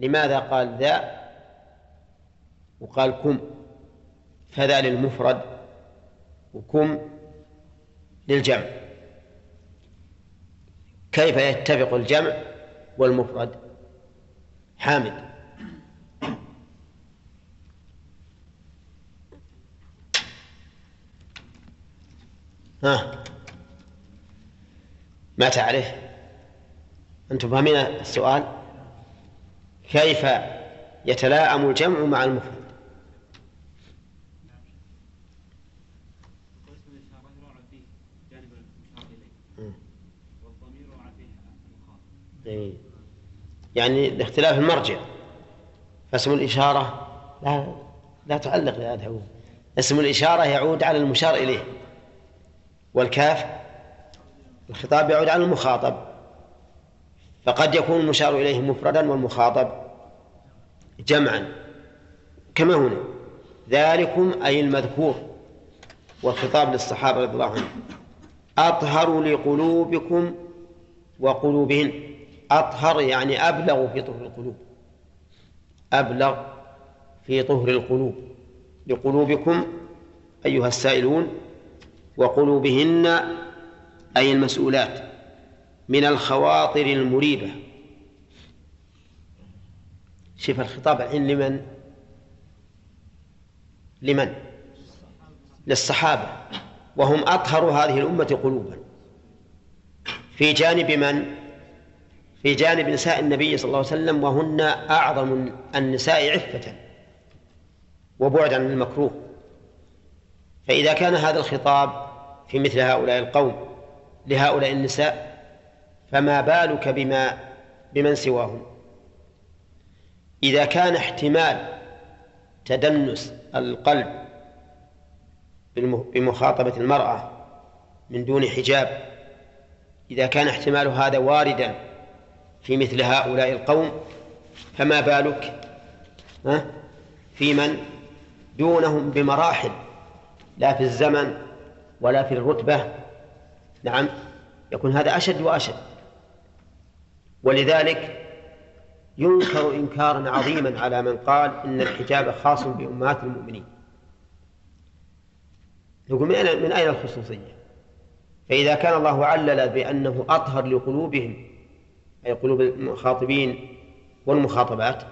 لماذا قال ذا؟ وقال كم. فذا للمفرد وكم للجمع. كيف يتفق الجمع والمفرد؟ حامد. ها. ما تعرف؟ أنتم فاهمين السؤال؟ كيف يتلاءم الجمع مع المفرد. يعني لاختلاف المرجع. فاسم الإشارة لا لا تعلق هذا اسم الإشارة يعود على المشار إليه والكاف الخطاب يعود على المخاطب. فقد يكون المشار إليه مفردا والمخاطب جمعا كما هنا. ذلكم أي المذكور والخطاب للصحابة رضي الله عنهم. أطهر لقلوبكم وقلوبهن. أطهر يعني أبلغ في طهر القلوب. أبلغ في طهر القلوب. لقلوبكم أيها السائلون وقلوبهن أي المسؤولات. من الخواطر المريبة. شوف الخطاب الحين لمن؟ لمن؟ للصحابة. وهم أطهر هذه الأمة قلوبا. في جانب من؟ في جانب نساء النبي صلى الله عليه وسلم وهن أعظم النساء عفة وبعدا عن المكروه. فإذا كان هذا الخطاب في مثل هؤلاء القوم لهؤلاء النساء فما بالك بما بمن سواهم؟ إذا كان احتمال تدنس القلب بمخاطبة المرأة من دون حجاب إذا كان احتمال هذا واردا في مثل هؤلاء القوم فما بالك؟ في من؟ دونهم بمراحل لا في الزمن ولا في الرتبة. نعم يكون هذا أشد وأشد. ولذلك ينكر إنكارا عظيما على من قال إن الحجاب خاص بأمهات المؤمنين يقول من أين الخصوصية؟ فإذا كان الله علل بأنه أطهر لقلوبهم أي قلوب المخاطبين والمخاطبات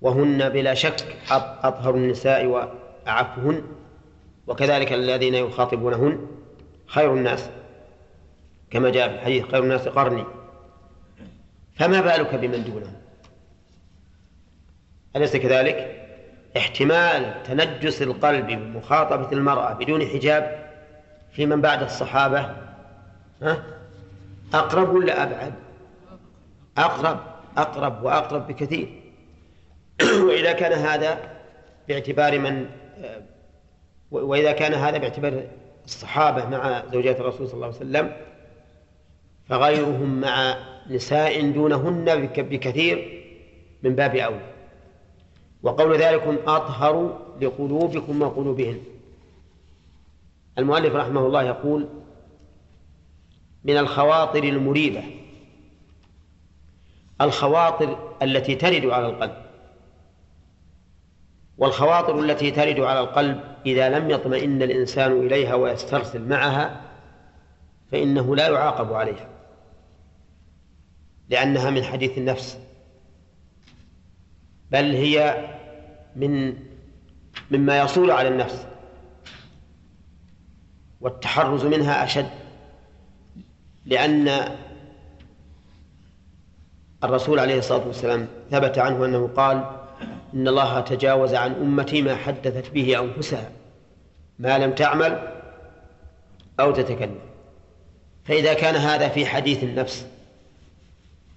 وهن بلا شك أطهر النساء وأعفهن وكذلك الذين يخاطبونهن خير الناس كما جاء في الحديث خير الناس قرني فما بالك بمن دونهم أليس كذلك؟ احتمال تنجس القلب بمخاطبة المرأة بدون حجاب في من بعد الصحابة ها؟ أقرب ولا أبعد؟ أقرب أقرب وأقرب بكثير وإذا كان هذا باعتبار من وإذا كان هذا باعتبار الصحابة مع زوجات الرسول صلى الله عليه وسلم فغيرهم مع نساء دونهن بكثير من باب أولى وقول ذلكم أطهر لقلوبكم وقلوبهن. المؤلف رحمه الله يقول من الخواطر المريبة. الخواطر التي ترد على القلب. والخواطر التي ترد على القلب إذا لم يطمئن الإنسان إليها ويسترسل معها فإنه لا يعاقب عليها. لأنها من حديث النفس. بل هي من مما يصول على النفس. والتحرز منها أشد. لأن الرسول عليه الصلاة والسلام ثبت عنه أنه قال إن الله تجاوز عن أمتي ما حدثت به أنفسها ما لم تعمل أو تتكلم. فإذا كان هذا في حديث النفس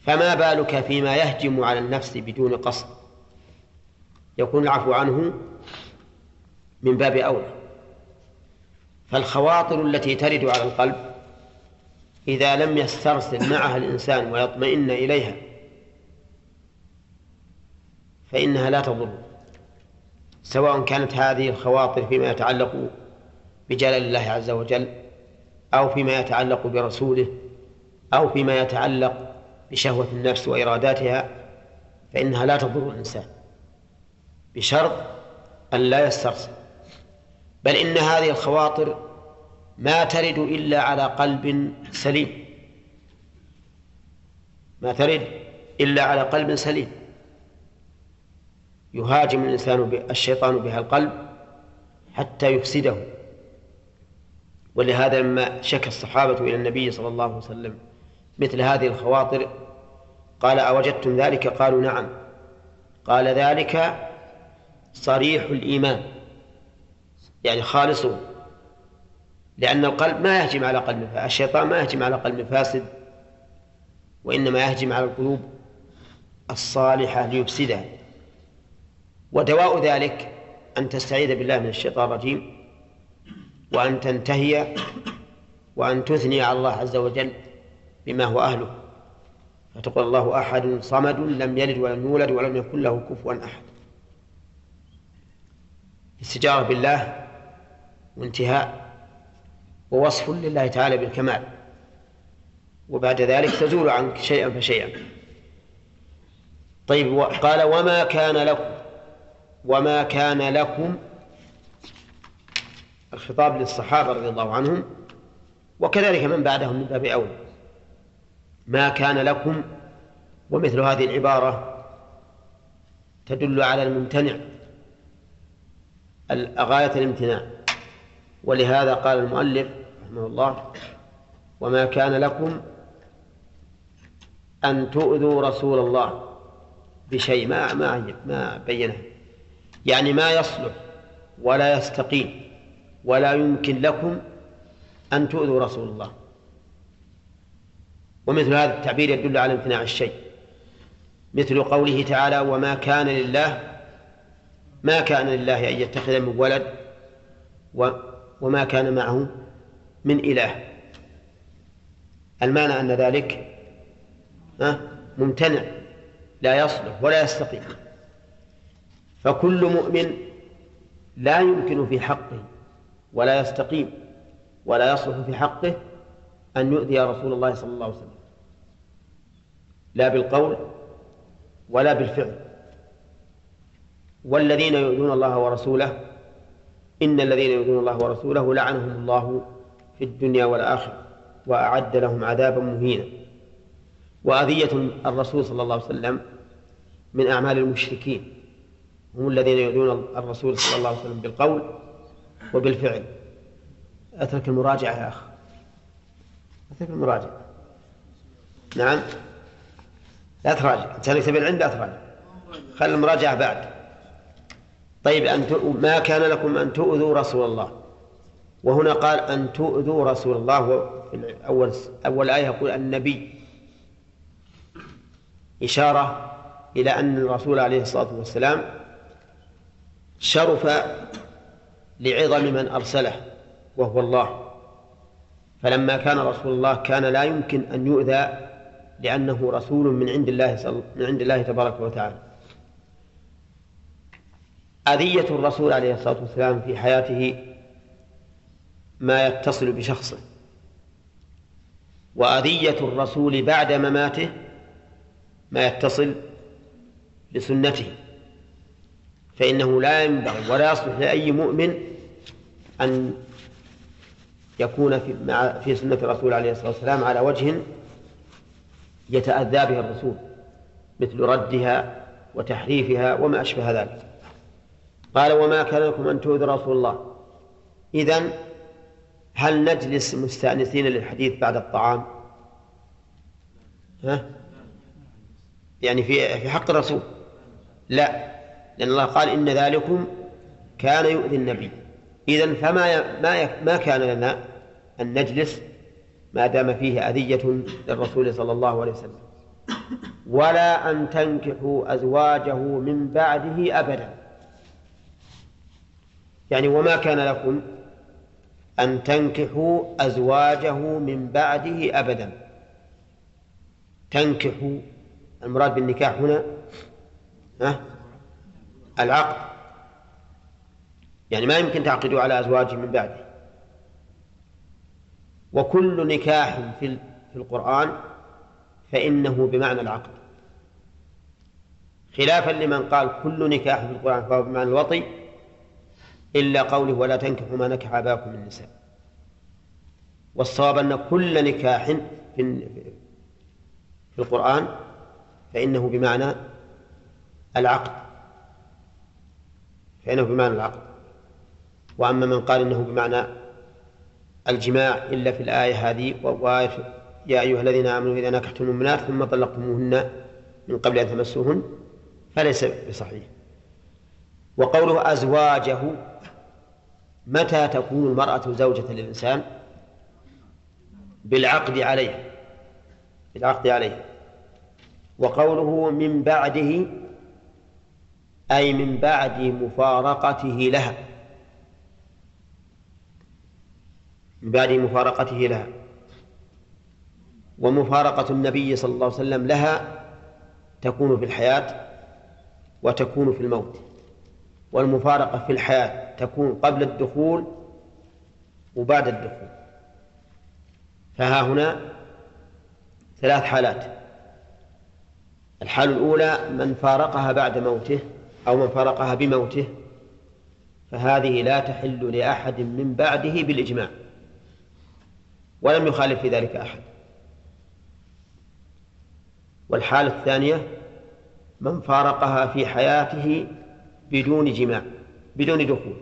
فما بالك فيما يهجم على النفس بدون قصد؟ يكون العفو عنه من باب أولى. فالخواطر التي ترد على القلب إذا لم يسترسل معها الإنسان ويطمئن إليها فإنها لا تضر. سواء كانت هذه الخواطر فيما يتعلق بجلال الله عز وجل أو فيما يتعلق برسوله أو فيما يتعلق بشهوة النفس وإراداتها فإنها لا تضر الإنسان بشرط أن لا يسترسل بل إن هذه الخواطر ما ترد إلا على قلب سليم ما ترد إلا على قلب سليم. يهاجم الإنسان الشيطان بها القلب حتى يفسده ولهذا لما شكى الصحابة إلى النبي صلى الله عليه وسلم مثل هذه الخواطر؟ قال أوجدتم ذلك؟ قالوا نعم. قال ذلك صريح الإيمان يعني خالصه لأن القلب ما يهجم على قلب الشيطان ما يهجم على قلب فاسد وإنما يهجم على القلوب الصالحة ليفسدها. ودواء ذلك أن تستعيذ بالله من الشيطان الرجيم وأن تنتهي وأن تثني على الله عز وجل بما هو أهله. فتقول الله أحد صمد لم يلد ولم يولد ولم يكن له كفوا أحد. استجارة بالله وانتهاء ووصف لله تعالى بالكمال. وبعد ذلك تزول عنك شيئا فشيئا. طيب قال وما كان لكم وما كان لكم الخطاب للصحابة رضي الله عنهم وكذلك من بعدهم من باب أولى. ما كان لكم ومثل هذه العبارة تدل على الممتنع غاية الامتناع. ولهذا قال المؤلف رحمه الله وما كان لكم أن تؤذوا رسول الله بشيء. ما ما ما بينه. يعني ما يصلح ولا يستقيم ولا يمكن لكم أن تؤذوا رسول الله. ومثل هذا التعبير يدل على امتناع الشيء. مثل قوله تعالى وما كان لله ما كان لله أن يتخذ من ولد وما كان معه من إله. المعنى أن ذلك ممتنع لا يصلح ولا يستقيم فكل مؤمن لا يمكن في حقه ولا يستقيم ولا يصلح في حقه أن يؤذي رسول الله صلى الله عليه وسلم. لا بالقول ولا بالفعل. والذين يؤذون الله ورسوله إن الذين يؤذون الله ورسوله لعنهم الله في الدنيا والآخرة وأعد لهم عذابا مهينا. وأذية الرسول صلى الله عليه وسلم من أعمال المشركين هم الذين يؤذون الرسول صلى الله عليه وسلم بالقول وبالفعل. أترك المراجعة يا أخ أترك المراجعة. نعم. لا تراجع. أنت تبي العلم لا تراجع. خلي المراجعة بعد. طيب أن ما كان لكم أن تؤذوا رسول الله؟ وهنا قال أن تؤذوا رسول الله. أول أول آية يقول النبي. إشارة إلى أن الرسول عليه الصلاة والسلام شرف لعظم من أرسله وهو الله. فلما كان رسول الله كان لا يمكن أن يؤذى لأنه رسول من عند الله من عند الله تبارك وتعالى. أذية الرسول عليه الصلاة والسلام في حياته ما يتصل بشخصه. وأذية الرسول بعد مماته ما يتصل بسنته. فإنه لا ينبغي ولا يصلح لأي مؤمن أن يكون في, مع في سنة الرسول عليه الصلاة والسلام على وجه يتأذى به الرسول مثل ردها وتحريفها وما أشبه ذلك. قال وما كان لكم أن تؤذوا رسول الله. إذن هل نجلس مستأنسين للحديث بعد الطعام؟ ها؟ يعني في في حق الرسول. لا لأن الله قال إن ذلكم كان يؤذي النبي. إذا فما ما ما كان لنا أن نجلس ما دام فيه أذية للرسول صلى الله عليه وسلم. ولا أن تنكحوا أزواجه من بعده أبدا. يعني وما كان لكم أن تنكحوا أزواجه من بعده أبدا. تنكحوا المراد بالنكاح هنا ها؟ العقد. يعني ما يمكن تعقدوا على أزواجه من بعده. وكل نكاح في القرآن فإنه بمعنى العقد. خلافا لمن قال كل نكاح في القرآن فهو بمعنى الوطي إلا قوله ولا تنكحوا ما نكح آباؤكم من النساء والصواب أن كل نكاح في في القرآن فإنه بمعنى العقد. فإنه بمعنى العقد. وأما من قال إنه بمعنى الجماع إلا في الآية هذه وآية يا أيها الذين آمنوا إذا نكحتم المؤمنات ثم طلقتموهن من قبل أن تمسوهن فليس بصحيح. وقوله أزواجه متى تكون المرأة زوجة للإنسان؟ بالعقد عليها بالعقد عليها وقوله من بعده أي من بعد مفارقته لها. من بعد مفارقته لها. ومفارقة النبي صلى الله عليه وسلم لها تكون في الحياة وتكون في الموت. والمفارقة في الحياة تكون قبل الدخول وبعد الدخول. فها هنا ثلاث حالات. الحال الأولى من فارقها بعد موته أو من فارقها بموته فهذه لا تحل لأحد من بعده بالإجماع. ولم يخالف في ذلك أحد. والحالة الثانية من فارقها في حياته بدون جماع بدون دخول.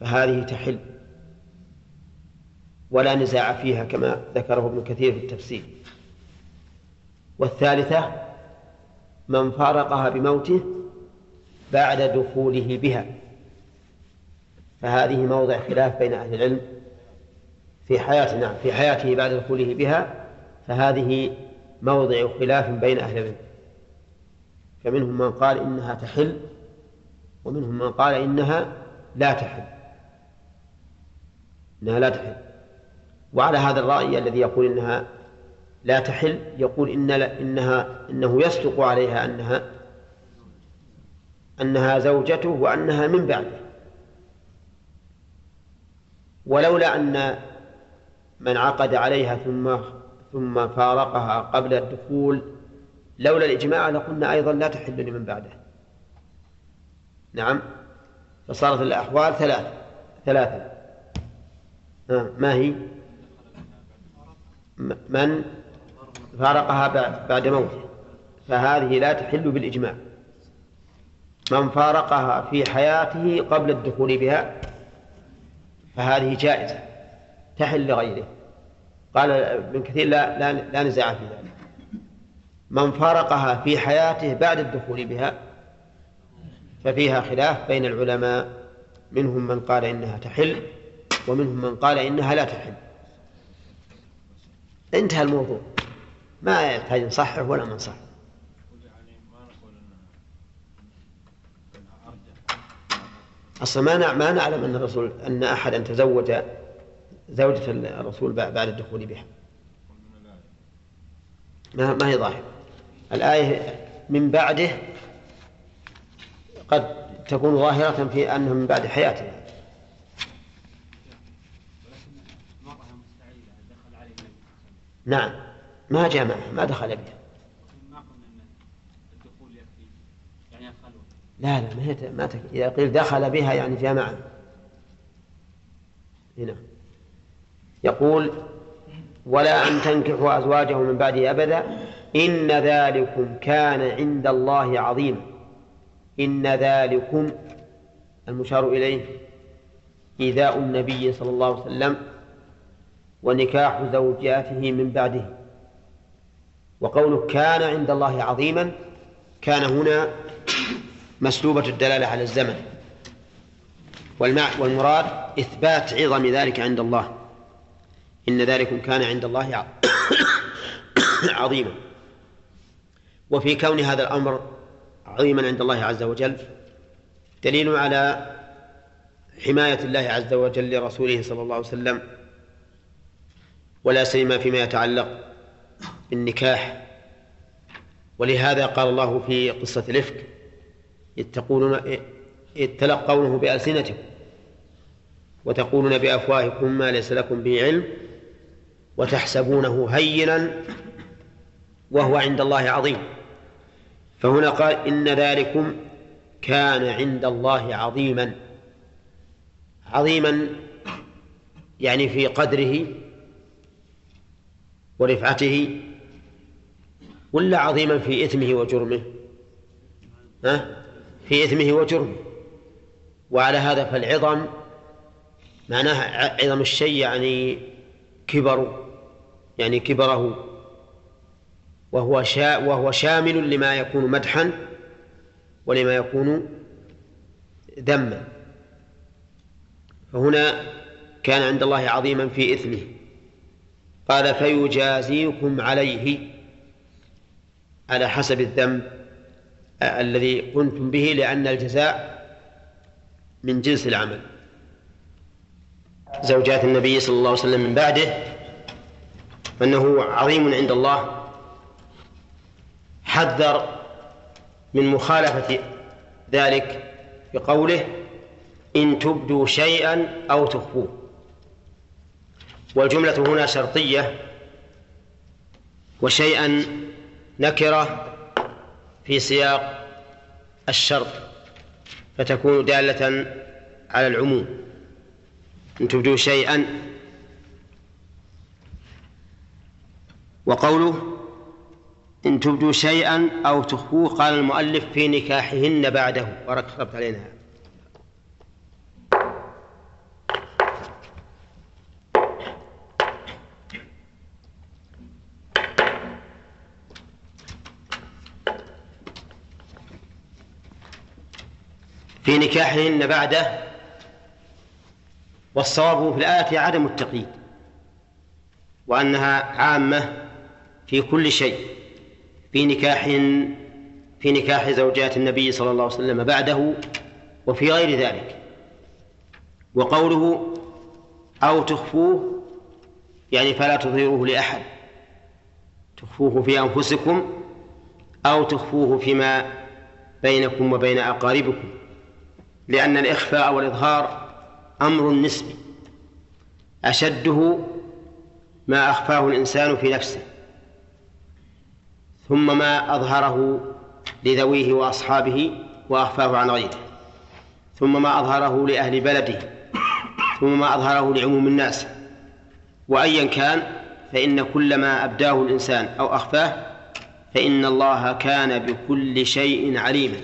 فهذه تحل. ولا نزاع فيها كما ذكره ابن كثير في التفسير والثالثة من فارقها بموته بعد دخوله بها. فهذه موضع خلاف بين أهل العلم. في حياته نعم في حياته بعد دخوله بها فهذه موضع خلاف بين أهل العلم. فمنهم من قال إنها تحل ومنهم من قال إنها لا تحل. إنها لا تحل. وعلى هذا الرأي الذي يقول إنها لا تحل يقول إن إنها إنه يصدق عليها أنها أنها زوجته وأنها من بعده. ولولا أن من عقد عليها ثم ثم فارقها قبل الدخول لولا الإجماع لقلنا أيضا لا تحل لمن بعده. نعم. فصارت الأحوال ثلاث ثلاثة. ما هي؟ من فارقها بعد موته. فهذه لا تحل بالإجماع. من فارقها في حياته قبل الدخول بها فهذه جائزة. تحل لغيره. قال ابن كثير لا, لا, لا نزاع في ذلك. من فارقها في حياته بعد الدخول بها ففيها خلاف بين العلماء. منهم من قال إنها تحل ومنهم من قال إنها لا تحل. انتهى الموضوع. ما يحتاج نصحح ولا ما نصحح أصلا ما ما نعلم أن الرسول أن أحدا تزوج زوجة الرسول بعد الدخول بها. ما ما هي ظاهرة. الآية من بعده قد تكون ظاهرة في أنه من بعد حياته نعم. ما جاء معه. ما دخل بها لا لا ما هي ما تك... إذا قيل دخل بها يعني فيها معه. هنا. يقول ولا أن تنكحوا أزواجه من بعده أبدا إن ذلكم كان عند الله عظيما إن ذلكم المشار إليه إيذاء النبي صلى الله عليه وسلم ونكاح زوجاته من بعده. وقوله كان عند الله عظيما كان هنا مسلوبة الدلالة على الزمن. والمراد إثبات عظم ذلك عند الله. إن ذلكم كان عند الله عظيما. وفي كون هذا الأمر عظيما عند الله عز وجل دليل على حماية الله عز وجل لرسوله صلى الله عليه وسلم ولا سيما فيما يتعلق بالنكاح. ولهذا قال الله في قصة الإفك إذ تقولون إذ تلقونه بألسنتكم وتقولون بأفواهكم ما ليس لكم به علم. وتحسبونه هينا وهو عند الله عظيم. فهنا قال إن ذلكم كان عند الله عظيما. عظيما يعني في قدره ورفعته ولا عظيما في إثمه وجرمه؟ ها؟ في إثمه وجرمه. وعلى هذا فالعظم معناها عظم الشيء يعني كبر يعني كبره وهو شا وهو شامل لما يكون مدحا ولما يكون ذما. فهنا كان عند الله عظيما في إثمه. قال فيجازيكم عليه على حسب الذنب الذي قمتم به لأن الجزاء من جنس العمل. زوجات النبي صلى الله عليه وسلم من بعده فإنه عظيم عند الله. حذر من مخالفة ذلك بقوله إن تبدوا شيئا أو تخفوه. والجملة هنا شرطية وشيئا نكرة في سياق الشرط فتكون دالة على العموم. إن تبدوا شيئا وقوله إن تبدوا شيئا أو تخفوه قال المؤلف في نكاحهن بعده. بارك الله علينا. في نكاحهن بعده والصواب في الآية عدم التقييد وأنها عامة في كل شيء في نكاح في نكاح زوجات النبي صلى الله عليه وسلم بعده وفي غير ذلك. وقوله أو تخفوه يعني فلا تظهروه لأحد. تخفوه في أنفسكم أو تخفوه فيما بينكم وبين أقاربكم لأن الإخفاء والإظهار أمر نسبي أشده ما أخفاه الإنسان في نفسه. ثم ما أظهره لذويه وأصحابه وأخفاه عن غيره. ثم ما أظهره لأهل بلده. ثم ما أظهره لعموم الناس. وأيا كان فإن كل ما أبداه الإنسان أو أخفاه فإن الله كان بكل شيء عليما.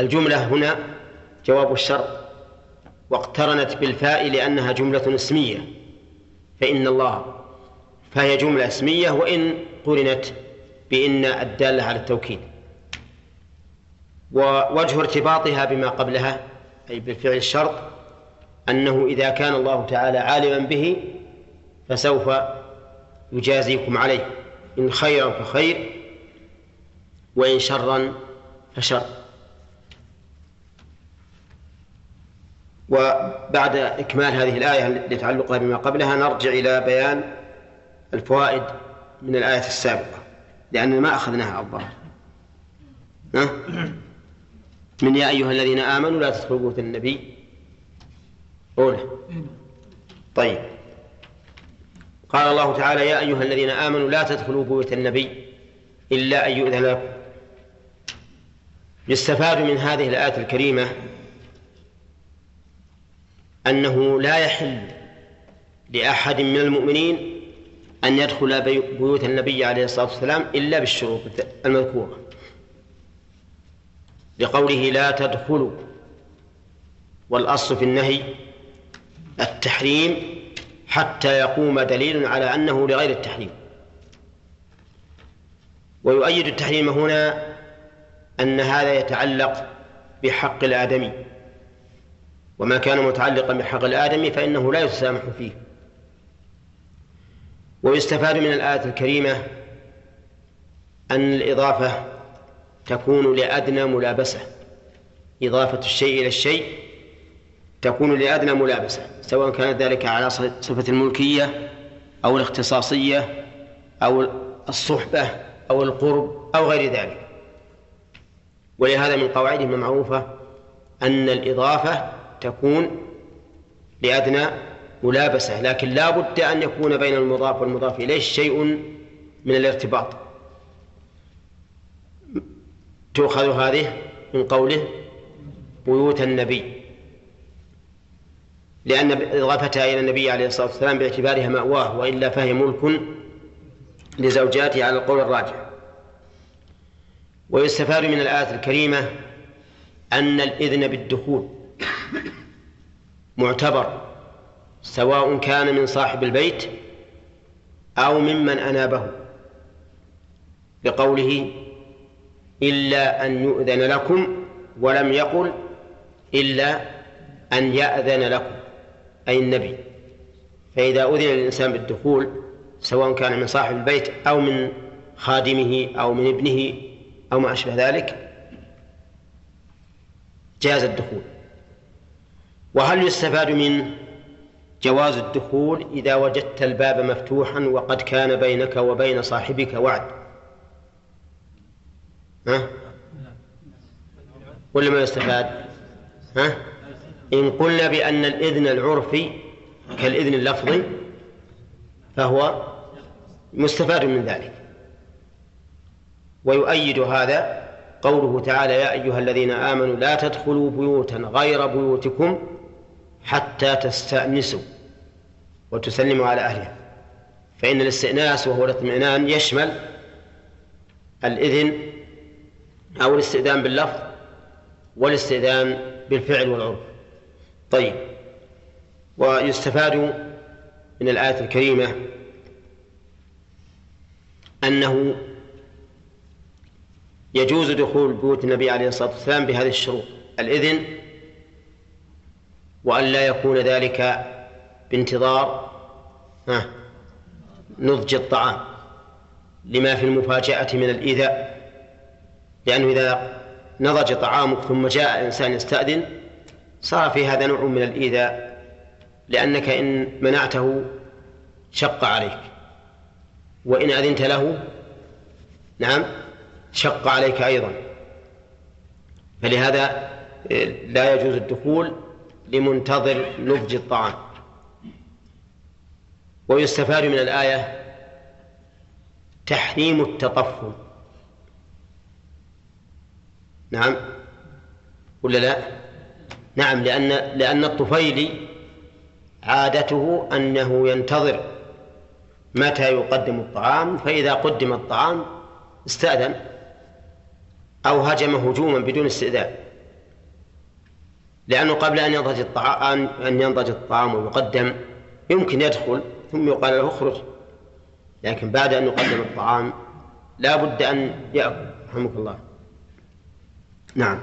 الجملة هنا جواب الشرط واقترنت بالفاء لأنها جملة اسمية. فإن الله فهي جملة اسمية وإن قرنت بإن الدالة على التوكيد. ووجه ارتباطها بما قبلها أي بالفعل الشرط أنه إذا كان الله تعالى عالما به فسوف يجازيكم عليه إن خيرا فخير وإن شرا فشر. وبعد إكمال هذه الآية لتعلقها بما قبلها نرجع إلى بيان الفوائد من الآية السابقة لأننا ما أخذناها الظاهر. من يا أيها الذين آمنوا لا تدخلوا بيوت النبي. أولى. طيب. قال الله تعالى يا أيها الذين آمنوا لا تدخلوا بيوت النبي إلا أن يؤذن لكم. يستفاد من هذه الآية الكريمة أنه لا يحل لأحد من المؤمنين أن يدخل بيوت النبي عليه الصلاة والسلام إلا بالشروط المذكورة. لقوله لا تدخلوا والأصل في النهي التحريم حتى يقوم دليل على أنه لغير التحريم. ويؤيد التحريم هنا أن هذا يتعلق بحق الآدمي. وما كان متعلقا بحق الآدمي فإنه لا يتسامح فيه. ويستفاد من الآية الكريمة أن الإضافة تكون لأدنى ملابسة. إضافة الشيء إلى الشيء تكون لأدنى ملابسة سواء كانت ذلك على صفة الملكية أو الاختصاصية أو الصحبة أو القرب أو غير ذلك. ولهذا من قواعدهم المعروفة أن الإضافة تكون لأدنى ملابسة لكن لا بد أن يكون بين المضاف والمضاف إليه شيء من الارتباط. تؤخذ هذه من قوله بيوت النبي. لأن إضافتها إلى النبي عليه الصلاة والسلام باعتبارها مأواه وإلا فهي ملك لزوجاته على القول الراجح. ويستفاد من الآية الكريمة أن الإذن بالدخول معتبر. سواء كان من صاحب البيت أو ممن أنابه. لقوله إلا أن يؤذن لكم ولم يقل إلا أن يأذن لكم أي النبي. فإذا أذن للإنسان بالدخول سواء كان من صاحب البيت أو من خادمه أو من ابنه أو ما أشبه ذلك جاز الدخول. وهل يستفاد منه جواز الدخول إذا وجدت الباب مفتوحا وقد كان بينك وبين صاحبك وعد ها؟ ولا ما يستفاد ها؟ إن قلنا بأن الإذن العرفي كالإذن اللفظي فهو مستفاد من ذلك ويؤيد هذا قوله تعالى يا أيها الذين آمنوا لا تدخلوا بيوتا غير بيوتكم حتى تستأنسوا وتسلموا على أهلها. فإن الاستئناس وهو الاطمئنان يشمل الإذن أو الاستئذان باللفظ والاستئذان بالفعل والعرف. طيب. ويستفاد من الآية الكريمة أنه يجوز دخول بيوت النبي عليه الصلاة والسلام بهذه الشروط. الإذن وأن لا يكون ذلك بانتظار نضج الطعام لما في المفاجأة من الإيذاء. لأنه إذا نضج طعامك ثم جاء إنسان يستأذن صار في هذا نوع من الإيذاء لأنك إن منعته شق عليك. وإن أذنت له نعم شق عليك أيضا. فلهذا لا يجوز الدخول لمنتظر نضج الطعام. ويستفاد من الآية تحريم التطفل. نعم. ولا لا؟ نعم لأن لأن الطفيلي عادته أنه ينتظر متى يقدم الطعام فإذا قدم الطعام استأذن أو هجم هجوما بدون استئذان. لأنه قبل أن ينضج الطعام أن ينضج الطعام ويقدم يمكن يدخل ثم يقال له اخرج. لكن بعد أن يقدم الطعام لا بد أن يأكل. رحمك الله. نعم.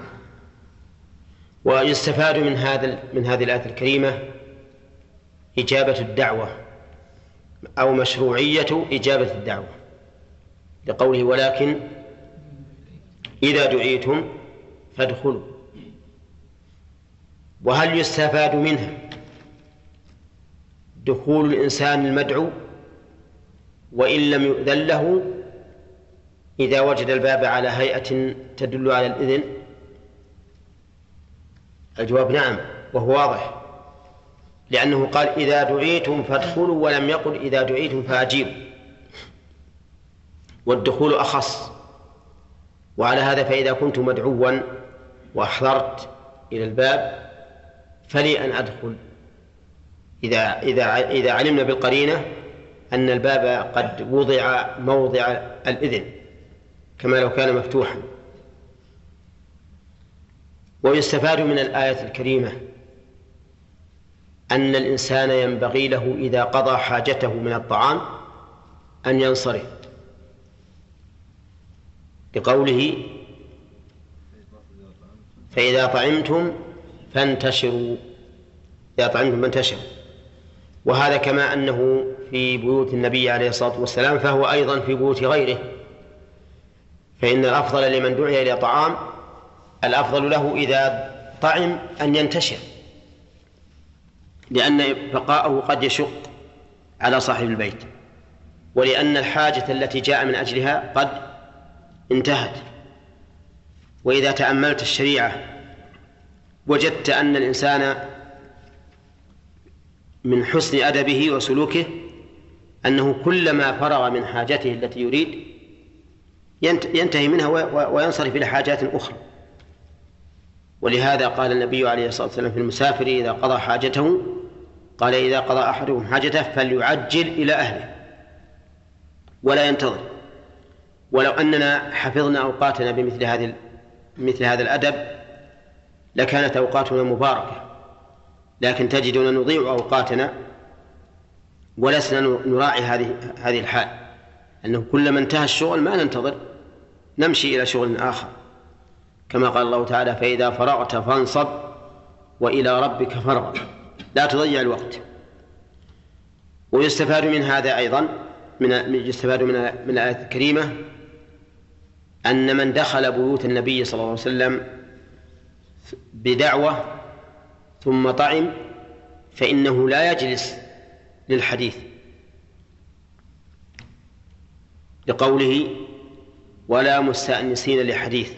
ويستفاد من هذا من هذه الآية الكريمة إجابة الدعوة أو مشروعية إجابة الدعوة. لقوله ولكن إذا دعيتم فادخلوا. وهل يستفاد منها دخول الإنسان المدعو؟ وإن لم يؤذن له إذا وجد الباب على هيئة تدل على الإذن؟ الجواب نعم وهو واضح لأنه قال إذا دعيتم فادخلوا ولم يقل إذا دعيتم فأجيبوا. والدخول أخص وعلى هذا فإذا كنت مدعوا وأحضرت إلى الباب فلي أن أدخل. إذا إذا إذا علمنا بالقرينة أن الباب قد وضع موضع الإذن كما لو كان مفتوحا. ويستفاد من الآية الكريمة أن الإنسان ينبغي له إذا قضى حاجته من الطعام أن ينصرف. لقوله فإذا طعمتم فانتشروا. إذا طعمتم فانتشروا وهذا كما أنه في بيوت النبي عليه الصلاة والسلام فهو أيضا في بيوت غيره. فإن الأفضل لمن دعي إلى طعام الأفضل له إذا طعم أن ينتشر. لأن بقاءه قد يشق على صاحب البيت. ولأن الحاجة التي جاء من أجلها قد انتهت. وإذا تأملت الشريعة وجدت أن الإنسان من حسن أدبه وسلوكه أنه كلما فرغ من حاجته التي يريد ينتهي منها وينصرف إلى حاجات أخرى. ولهذا قال النبي عليه الصلاة والسلام في المسافر إذا قضى حاجته قال إذا قضى أحدهم حاجته فليعجل إلى أهله ولا ينتظر. ولو أننا حفظنا أوقاتنا بمثل هذه مثل هذا الأدب لكانت أوقاتنا مباركة لكن تجدنا نضيع أوقاتنا ولسنا نراعي هذه هذه الحال. أنه كلما انتهى الشغل ما ننتظر نمشي إلى شغل آخر. كما قال الله تعالى فإذا فرغت فانصب وإلى ربك فارغب. لا تضيع الوقت. ويستفاد من هذا أيضا من يستفاد من من الآية الكريمة أن من دخل بيوت النبي صلى الله عليه وسلم بدعوة ثم طعم فإنه لا يجلس للحديث. لقوله ولا مستأنسين لحديث.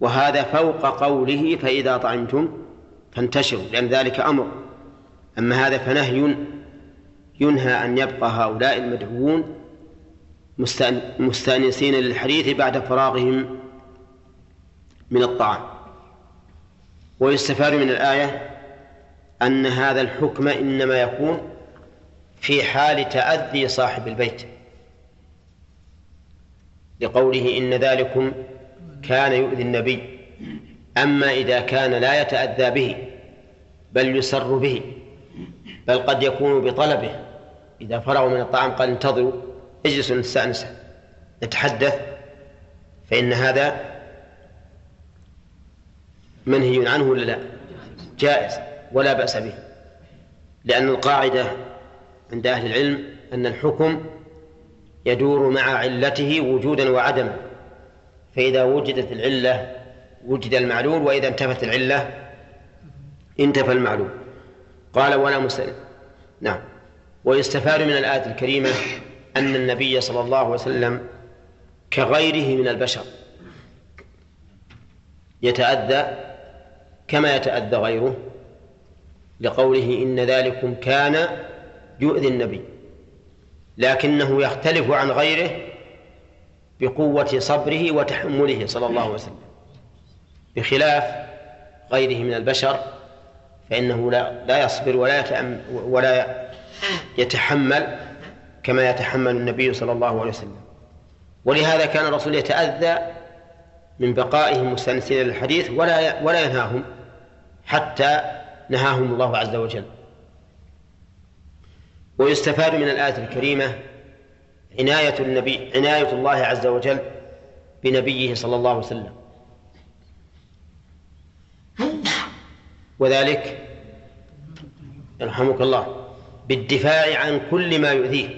وهذا فوق قوله فإذا طعمتم فانتشروا لأن ذلك أمر. أما هذا فنهي ينهى أن يبقى هؤلاء المدعوون مستأنسين للحديث بعد فراغهم من الطعام. ويستفاد من الآية أن هذا الحكم إنما يكون في حال تأذي صاحب البيت. لقوله إن ذلكم كان يؤذي النبي. أما إذا كان لا يتأذى به بل يسر به بل قد يكون بطلبه إذا فرغوا من الطعام قال انتظروا اجلسوا نستأنس نتحدث فإن هذا منهي عنه ولا لا؟ جائز ولا بأس به. لأن القاعدة عند أهل العلم أن الحكم يدور مع علته وجودا وعدما. فإذا وجدت العلة وجد المعلول وإذا انتفت العلة انتفى المعلول. قال ولا مسلم نعم. ويستفاد من الآية الكريمة أن النبي صلى الله عليه وسلم كغيره من البشر. يتأذى كما يتأذى غيره لقوله إن ذلكم كان يؤذي النبي لكنه يختلف عن غيره بقوة صبره وتحمله صلى الله عليه وسلم. بخلاف غيره من البشر فإنه لا لا يصبر ولا ولا يتحمل كما يتحمل النبي صلى الله عليه وسلم. ولهذا كان الرسول يتأذى من بقائهم مستأنسين للحديث ولا ولا ينهاهم. حتى نهاهم الله عز وجل. ويستفاد من الآية الكريمة عناية النبي عناية الله عز وجل بنبيه صلى الله عليه وسلم. وذلك يرحمك الله بالدفاع عن كل ما يؤذيه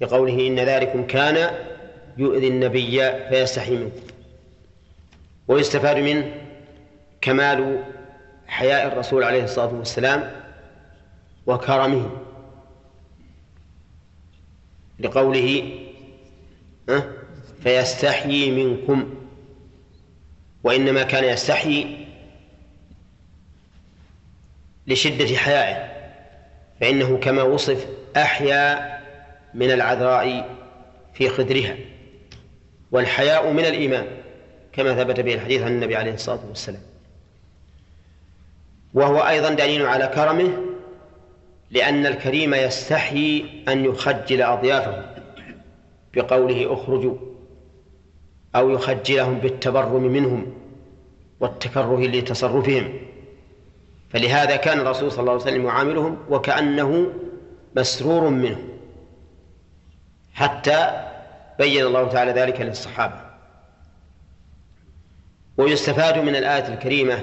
لقوله إن ذلكم كان يؤذي النبي فيستحي منه. ويستفاد منه كمال حياء الرسول عليه الصلاة والسلام وكرمه لقوله فيستحيي منكم وإنما كان يستحيي لشدة حيائه فإنه كما وصف أحيا من العذراء في خدرها والحياء من الإيمان كما ثبت به الحديث عن النبي عليه الصلاة والسلام. وهو أيضا دليل على كرمه لأن الكريم يستحيي أن يخجل أضيافه بقوله اخرجوا أو يخجلهم بالتبرم منهم والتكره لتصرفهم. فلهذا كان الرسول صلى الله عليه وسلم يعاملهم وكأنه مسرور منهم حتى بين الله تعالى ذلك للصحابة. ويستفاد من الآية الكريمة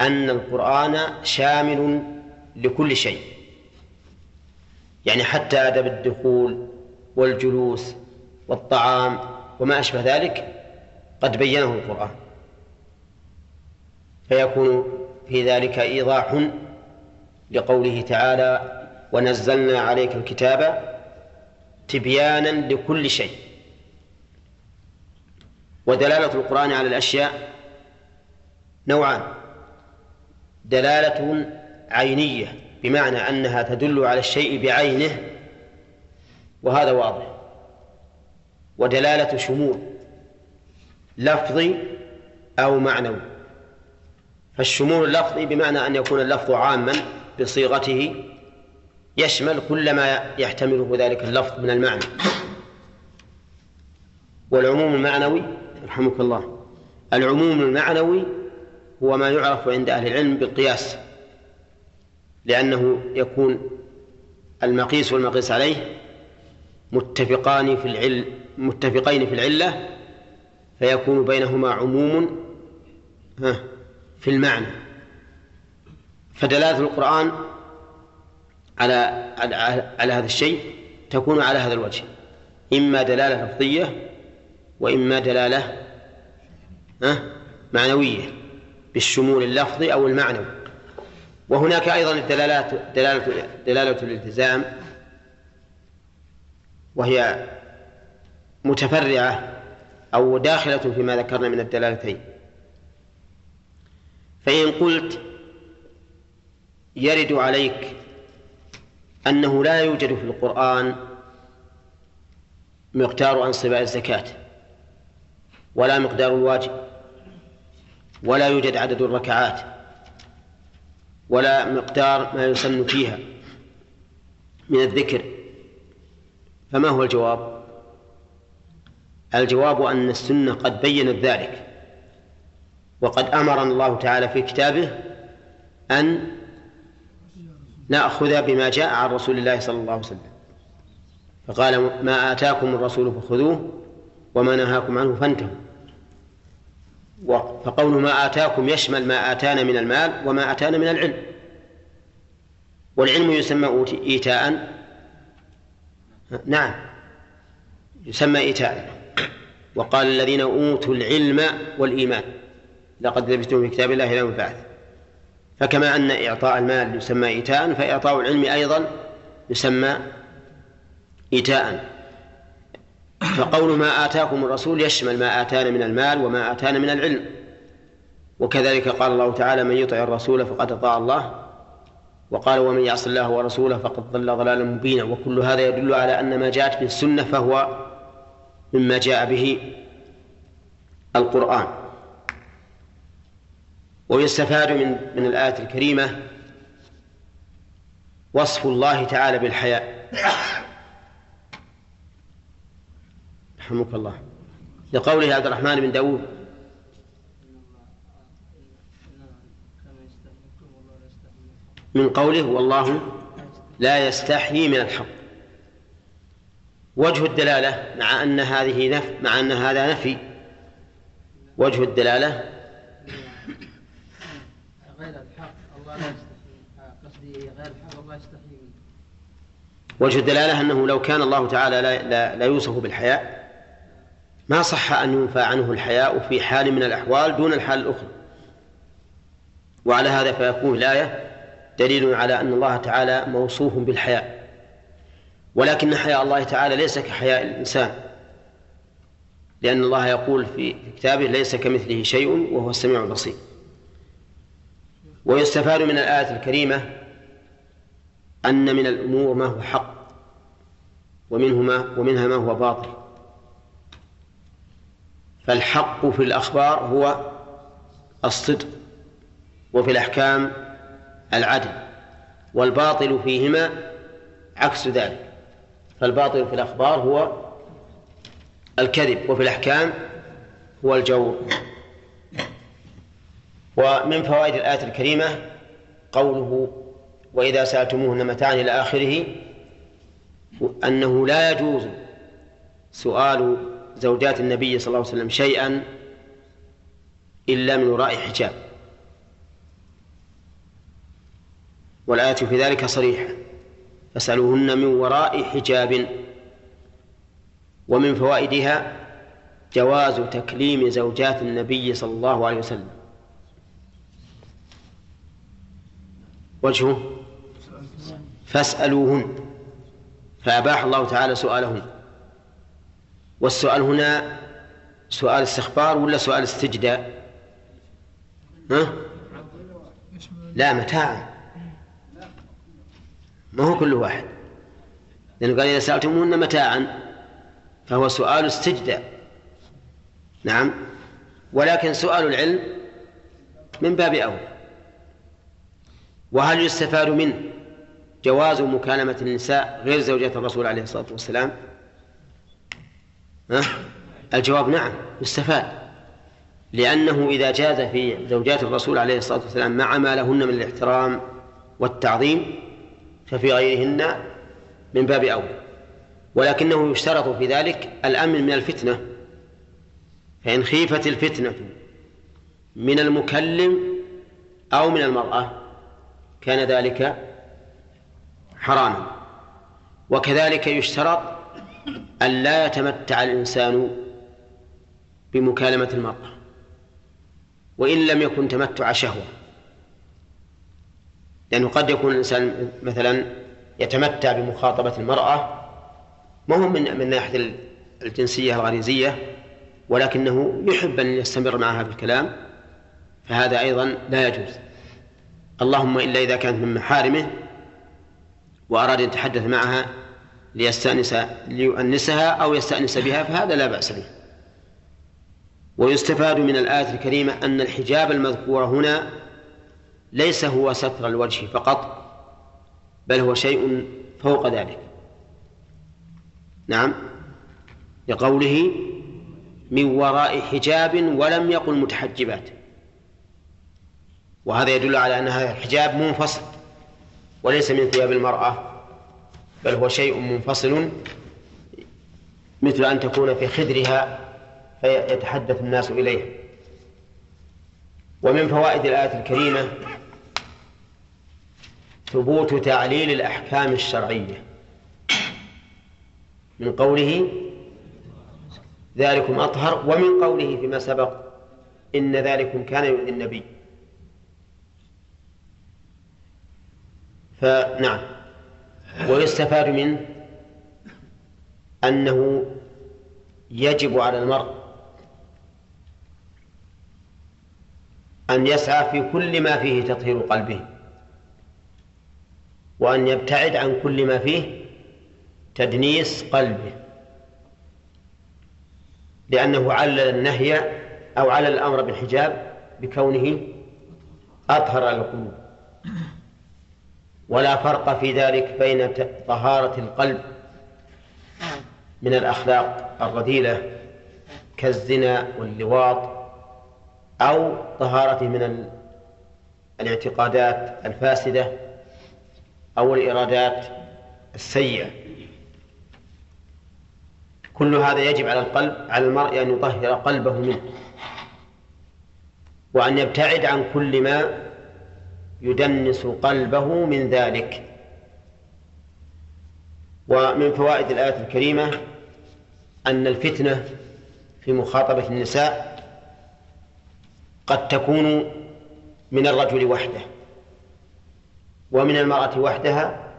أن القرآن شامل لكل شيء. يعني حتى أدب الدخول والجلوس والطعام وما أشبه ذلك قد بينه القرآن. فيكون في ذلك إيضاح لقوله تعالى ونزلنا عليك الكتاب تبيانا لكل شيء ودلالة القرآن على الأشياء نوعان. دلالة عينية بمعنى أنها تدل على الشيء بعينه وهذا واضح. ودلالة شمول لفظي أو معنوي. فالشمول اللفظي بمعنى أن يكون اللفظ عاما بصيغته يشمل كل ما يحتمله ذلك اللفظ من المعنى. والعموم المعنوي رحمك الله العموم المعنوي هو ما يعرف عند أهل العلم بالقياس لأنه يكون المقيس والمقيس عليه متفقان في العلم متفقين في العلة فيكون بينهما عموم في المعنى. فدلالة القرآن على على, على هذا الشيء تكون على هذا الوجه إما دلالة لفظية وإما دلالة معنوية. بالشمول اللفظي أو المعنوي. وهناك أيضا الدلالات دلالة دلالة الالتزام وهي متفرعة أو داخلة فيما ذكرنا من الدلالتين. فإن قلت يرد عليك أنه لا يوجد في القرآن مقدار أنصباء الزكاة ولا مقدار الواجب. ولا يوجد عدد الركعات ولا مقدار ما يسن فيها من الذكر. فما هو الجواب؟ الجواب أن السنة قد بينت ذلك وقد أمرنا الله تعالى في كتابه أن نأخذ بما جاء عن رسول الله صلى الله عليه وسلم فقال ما آتاكم الرسول فخذوه وما نهاكم عنه فانتهوا. فقول ما آتاكم يشمل ما آتانا من المال وما آتانا من العلم. والعلم يسمى إيتاء. نعم. يسمى إيتاء. وقال الذين أوتوا العلم والإيمان. لقد لبثتم في كتاب الله إلى يوم البعث فكما أن إعطاء المال يسمى إيتاء فإعطاء العلم أيضا يسمى إيتاء. فقول ما آتاكم الرسول يشمل ما آتانا من المال وما آتانا من العلم. وكذلك قال الله تعالى من يطع الرسول فقد أطاع الله. وقال ومن يعص الله ورسوله فقد ضل ضلالا مبينا. وكل هذا يدل على أن ما جاءت به السنة فهو مما جاء به القرآن. ويستفاد من من الآية الكريمة وصف الله تعالى بالحياء. رحمك الله. لقوله عبد الرحمن بن داود من قوله والله لا يستحيي من الحق. وجه الدلالة مع أن هذه نف مع أن هذا نفي. وجه الدلالة غير الحق الله لا يستحي قصدي غير الحق الله يستحي وجه الدلالة أنه لو كان الله تعالى لا, لا, لا يوصف بالحياء ما صح أن ينفى عنه الحياء في حال من الأحوال دون الحال الأخرى. وعلى هذا فيكون الآية دليل على أن الله تعالى موصوف بالحياء. ولكن حياء الله تعالى ليس كحياء الإنسان. لأن الله يقول في كتابه ليس كمثله شيء وهو السميع البصير. ويستفاد من الآية الكريمة أن من الأمور ما هو حق ومنه ما ومنها ما هو باطل. فالحق في الأخبار هو الصدق وفي الأحكام العدل والباطل فيهما عكس ذلك فالباطل في الأخبار هو الكذب وفي الأحكام هو الجور. ومن فوائد الآية الكريمة قوله وإذا سألتموهن متاعا إلى آخره أنه لا يجوز سؤال زوجات النبي صلى الله عليه وسلم شيئا إلا من وراء حجاب. والآية في ذلك صريحة. فاسألوهن من وراء حجاب ومن فوائدها جواز تكليم زوجات النبي صلى الله عليه وسلم. وجهه. فاسألوهن. فأباح الله تعالى سؤالهن والسؤال هنا سؤال استخبار ولا سؤال استجداء؟ ها؟ لا متاعا ما هو كل واحد. لأنه قال إذا سألتموهن متاعا فهو سؤال استجداء. نعم. ولكن سؤال العلم من باب أولى وهل يستفاد منه جواز مكالمة النساء غير زوجات الرسول عليه الصلاة والسلام؟ الجواب نعم يستفاد لأنه إذا جاز في زوجات الرسول عليه الصلاة والسلام مع ما لهن من الاحترام والتعظيم ففي غيرهن من باب أولى. ولكنه يشترط في ذلك الأمن من الفتنة. فإن خيفت الفتنة من المكلم أو من المرأة كان ذلك حراما. وكذلك يشترط أن لا يتمتع الإنسان بمكالمة المرأة وإن لم يكن تمتع شهوة. لأنه قد يكون الإنسان مثلا يتمتع بمخاطبة المرأة ما هو من من ناحية الجنسية الغريزية ولكنه يحب أن يستمر معها في الكلام فهذا أيضا لا يجوز. اللهم إلا إذا كانت من محارمه وأراد أن يتحدث معها ليستأنس ليؤنسها أو يستأنس بها فهذا لا بأس به. ويستفاد من الآية الكريمة أن الحجاب المذكور هنا ليس هو ستر الوجه فقط بل هو شيء فوق ذلك. نعم. لقوله من وراء حجاب ولم يقل متحجبات. وهذا يدل على أن هذا الحجاب منفصل وليس من ثياب المرأة. بل هو شيء منفصل مثل أن تكون في خدرها فيتحدث الناس إليه. ومن فوائد الآية الكريمة ثبوت تعليل الأحكام الشرعية. من قوله ذلكم أطهر ومن قوله فيما سبق إن ذلكم كان يؤذي النبي. فنعم. ويستفاد منه أنه يجب على المرء أن يسعى في كل ما فيه تطهير قلبه وأن يبتعد عن كل ما فيه تدنيس قلبه لأنه علل النهي أو علل الأمر بالحجاب بكونه أطهر القلوب. ولا فرق في ذلك بين طهارة القلب من الأخلاق الرذيلة كالزنا واللواط أو طهارته من الاعتقادات الفاسدة أو الإرادات السيئة. كل هذا يجب على القلب على المرء أن يطهر قلبه منه وأن يبتعد عن كل ما يدنس قلبه من ذلك. ومن فوائد الآية الكريمة أن الفتنة في مخاطبة النساء قد تكون من الرجل وحده ومن المرأة وحدها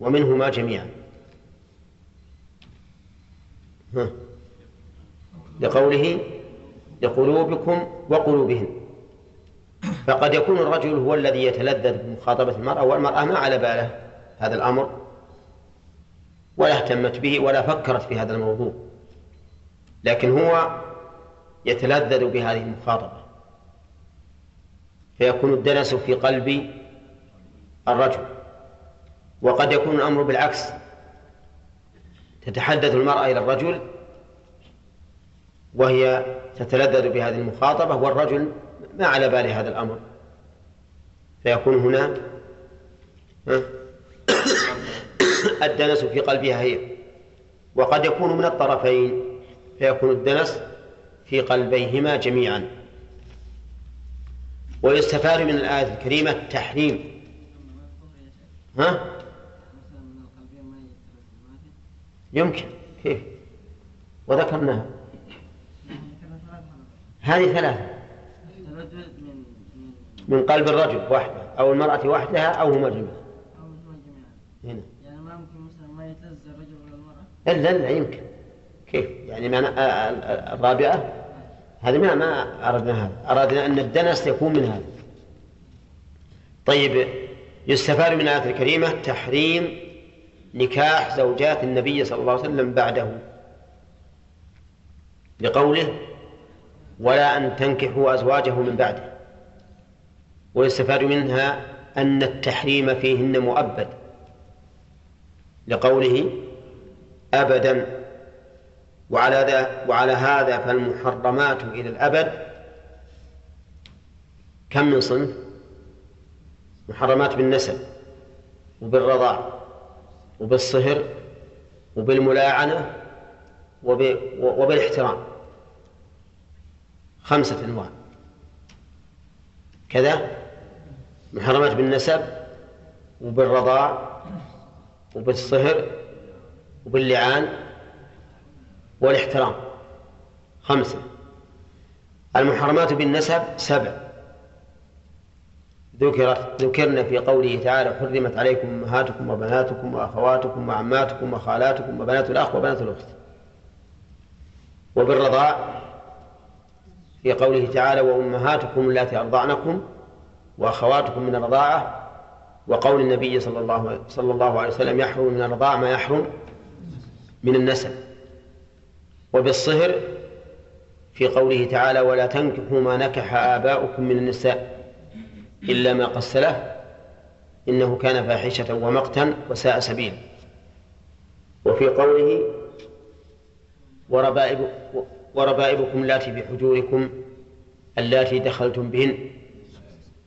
ومنهما جميعا. لقوله لقلوبكم وقلوبهن. فقد يكون الرجل هو الذي يتلذذ بمخاطبة المرأة والمرأة ما على باله هذا الأمر ولا اهتمت به ولا فكرت في هذا الموضوع لكن هو يتلذذ بهذه المخاطبة. فيكون الدنس في قلب الرجل وقد يكون الأمر بالعكس. تتحدث المرأة إلى الرجل وهي تتلذذ بهذه المخاطبة والرجل ما على باله هذا الأمر؟ فيكون هنا الدنس في قلبها هي وقد يكون من الطرفين فيكون الدنس في قلبيهما جميعا. ويستفاد من الآية الكريمة التحريم. ها؟ يمكن كيف؟ وذكرناها. هذه ثلاثة. من قلب الرجل وحده أو المرأة وحدها أو هما جميعا. هنا. يعني ما يمكن مثلا ما يتلذذ الرجل ولا المرأة؟ إلا لا يمكن. كيف؟ يعني معنى الرابعة؟ هذه ما ما أردنا هذا. أردنا أن الدنس يكون من هذا. طيب يستفاد من الآية الكريمة تحريم نكاح زوجات النبي صلى الله عليه وسلم بعده. لقوله ولا أن تنكحوا أزواجه من بعده. ويستفاد منها أن التحريم فيهن مؤبد لقوله أبدا وعلى ذا وعلى هذا فالمحرمات إلى الأبد. كم من صنف؟ محرمات بالنسب وبالرضاع وبالصهر وبالملاعنة وبالاحترام. خمسة أنواع. كذا؟ محرمات بالنسب وبالرضاع وبالصهر وباللعان والاحترام. خمسة. المحرمات بالنسب سبع. ذكرت ذكرنا في قوله تعالى حرمت عليكم أمهاتكم وبناتكم وأخواتكم وعماتكم وخالاتكم وبنات الأخ وبنات الأخت. وبالرضاع في قوله تعالى وأمهاتكم اللاتي أرضعنكم وأخواتكم من الرضاعة وقول النبي صلى الله صلى الله عليه وسلم يحرم من الرضاعة ما يحرم من النسب. وبالصهر في قوله تعالى ولا تنكحوا ما نكح آباؤكم من النساء إلا ما قد سلف إنه كان فاحشة ومقتا وساء سبيلا وفي قوله وربائب وربائبكم اللاتي بحجوركم اللاتي دخلتم بهن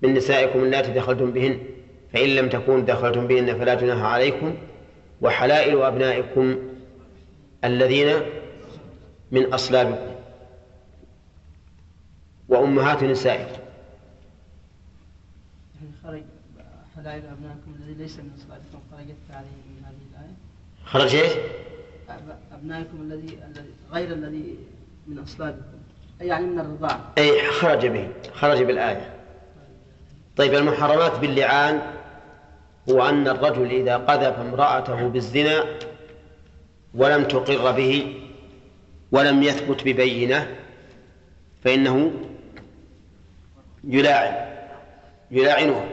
من نسائكم اللاتي دخلتم بهن فإن لم تكونوا دخلتم بهن فلا جناح عليكم. وحلائل أبنائكم الذين من أصلابكم. وأمهات نسائكم. خرج حلائل أبنائكم الذي ليس من أصلابكم. خرجت عليه من هذه الآية. خرج إيش؟ أبنائكم الذي غير الذي من أصلابكم. أي يعني من الرضاعة أي خرج به خرج بالآية. طيب المحرمات باللعان هو أن الرجل إذا قذف امرأته بالزنا ولم تقر به ولم يثبت ببينة فإنه يلاعن يلاعنها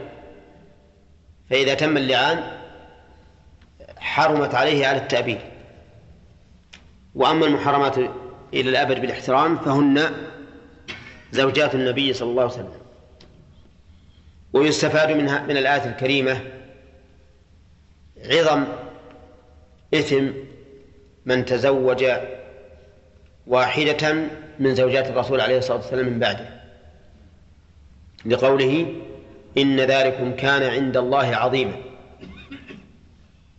فإذا تم اللعان حرمت عليه على التأبيد. وأما المحرمات إلى الأبد بالاحترام فهن زوجات النبي صلى الله عليه وسلم. ويستفاد منها من الآية الكريمة عظم إثم من تزوج واحدة من زوجات الرسول عليه الصلاة والسلام من بعده. لقوله إن ذلكم كان عند الله عظيما.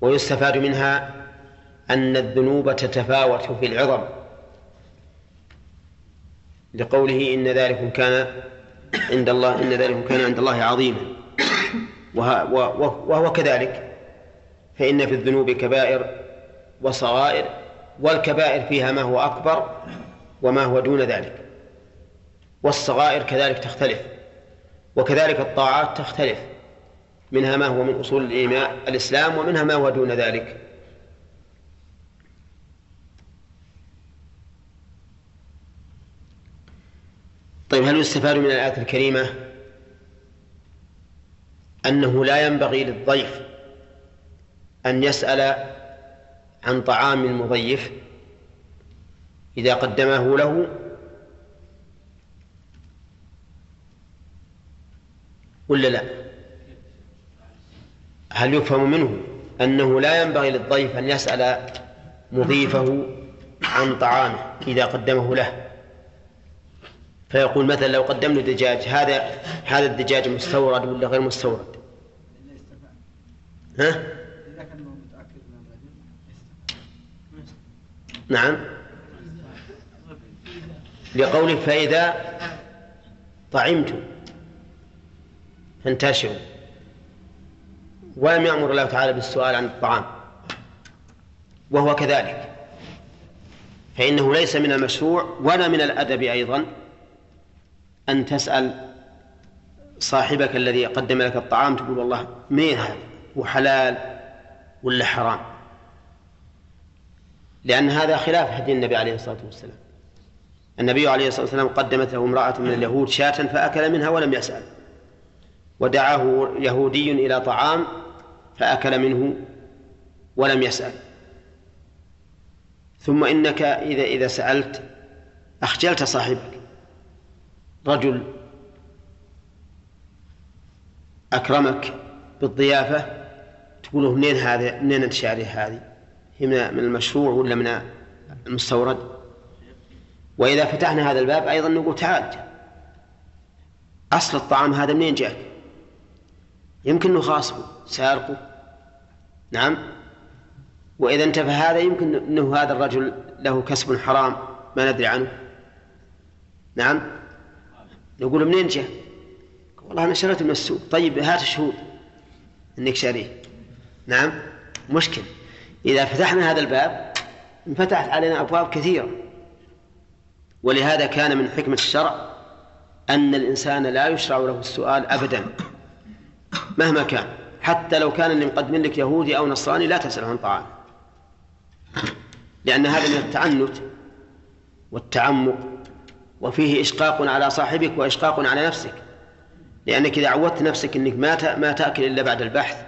ويستفاد منها أن الذنوب تتفاوت في العظم. لقوله إن ذلكم كان عند الله إن ذلكم كان عند الله عظيما. وهو كذلك. فإن في الذنوب كبائر وصغائر والكبائر فيها ما هو أكبر وما هو دون ذلك. والصغائر كذلك تختلف وكذلك الطاعات تختلف. منها ما هو من أصول الإيمان الإسلام ومنها ما هو دون ذلك. طيب هل يستفاد من الآية الكريمة أنه لا ينبغي للضيف أن يسأل عن طعام المضيف إذا قدمه له؟ ولا لا؟ هل يفهم منه أنه لا ينبغي للضيف أن يسأل مضيفه عن طعامه إذا قدمه له؟ فيقول مثلا لو قدمنا دجاج هذا هذا الدجاج مستورد ولا غير مستورد؟ ها؟ نعم. لقوله فإذا طعمتم فانتشروا. ولم يأمر الله تعالى بالسؤال عن الطعام. وهو كذلك. فإنه ليس من المشروع ولا من الأدب أيضا. أن تسأل صاحبك الذي قدم لك الطعام تقول والله مين هذا؟ وحلال ولا حرام؟ لأن هذا خلاف هدي النبي عليه الصلاة والسلام. النبي عليه الصلاة والسلام قدمت له امرأة من اليهود شاة فأكل منها ولم يسأل. ودعاه يهودي إلى طعام فأكل منه ولم يسأل. ثم إنك إذا إذا سألت أخجلت صاحبك. رجل أكرمك بالضيافة تقول منين هذا منين أنت هذه؟ هي من المشروع ولا من المستورد؟ وإذا فتحنا هذا الباب أيضا نقول تعال أصل الطعام هذا منين جاك؟ يمكن أنه خاصبه سارقه. نعم؟ وإذا انتفى هذا يمكن أنه هذا الرجل له كسب حرام ما ندري عنه. نعم؟ نقول منين جاء؟ والله أنا شريته من السوق. طيب هات الشهود. أنك شاريه. نعم مشكل. إذا فتحنا هذا الباب انفتحت علينا أبواب كثيرة. ولهذا كان من حكمة الشرع أن الإنسان لا يشرع له السؤال أبدا. مهما كان. حتى لو كان اللي مقدم لك يهودي أو نصراني لا تسأله عن طعام. لأن هذا من التعنت والتعمق وفيه إشقاق على صاحبك وإشقاق على نفسك. لأنك إذا عودت نفسك أنك ما ما تأكل إلا بعد البحث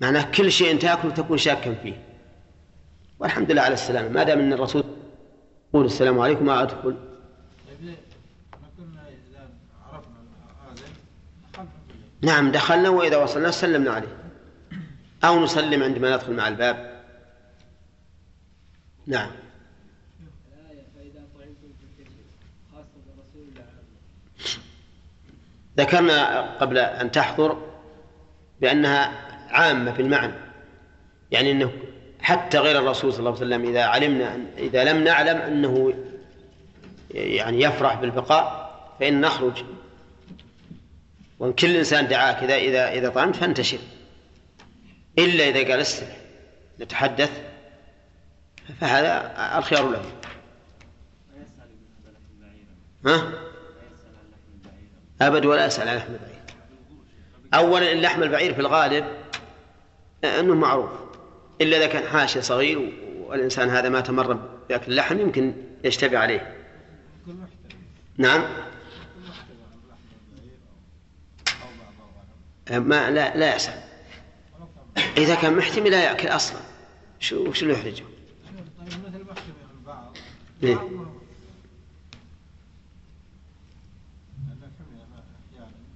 معناه كل شيء تأكل تكون شاكا فيه. والحمد لله على السلامة. ما دام أن الرسول يقول السلام عليكم ما أدخل؟ نعم دخلنا وإذا وصلنا سلمنا عليه. أو نسلم عندما ندخل مع الباب. نعم. ذكرنا قبل أن تحضر بأنها عامة في المعنى. يعني أنه حتى غير الرسول صلى الله عليه وسلم إذا علمنا إذا لم نعلم أنه يعني يفرح بالبقاء فإن نخرج. وإن كل إنسان دعاك إذا إذا إذا طعمت فانتشر. إلا إذا قال استمع نتحدث فهذا الخيار له. ها؟ أبد ولا يسأل عن لحم البعير. أولا اللحم البعير في الغالب أنه معروف. إلا إذا كان حاشي صغير والإنسان هذا ما تمر بأكل اللحم يمكن يشتبه عليه. نعم. ما لا لا يسأل إذا كان محتمي لا يأكل أصلا. شو وش اللي يحرجه؟ إيه؟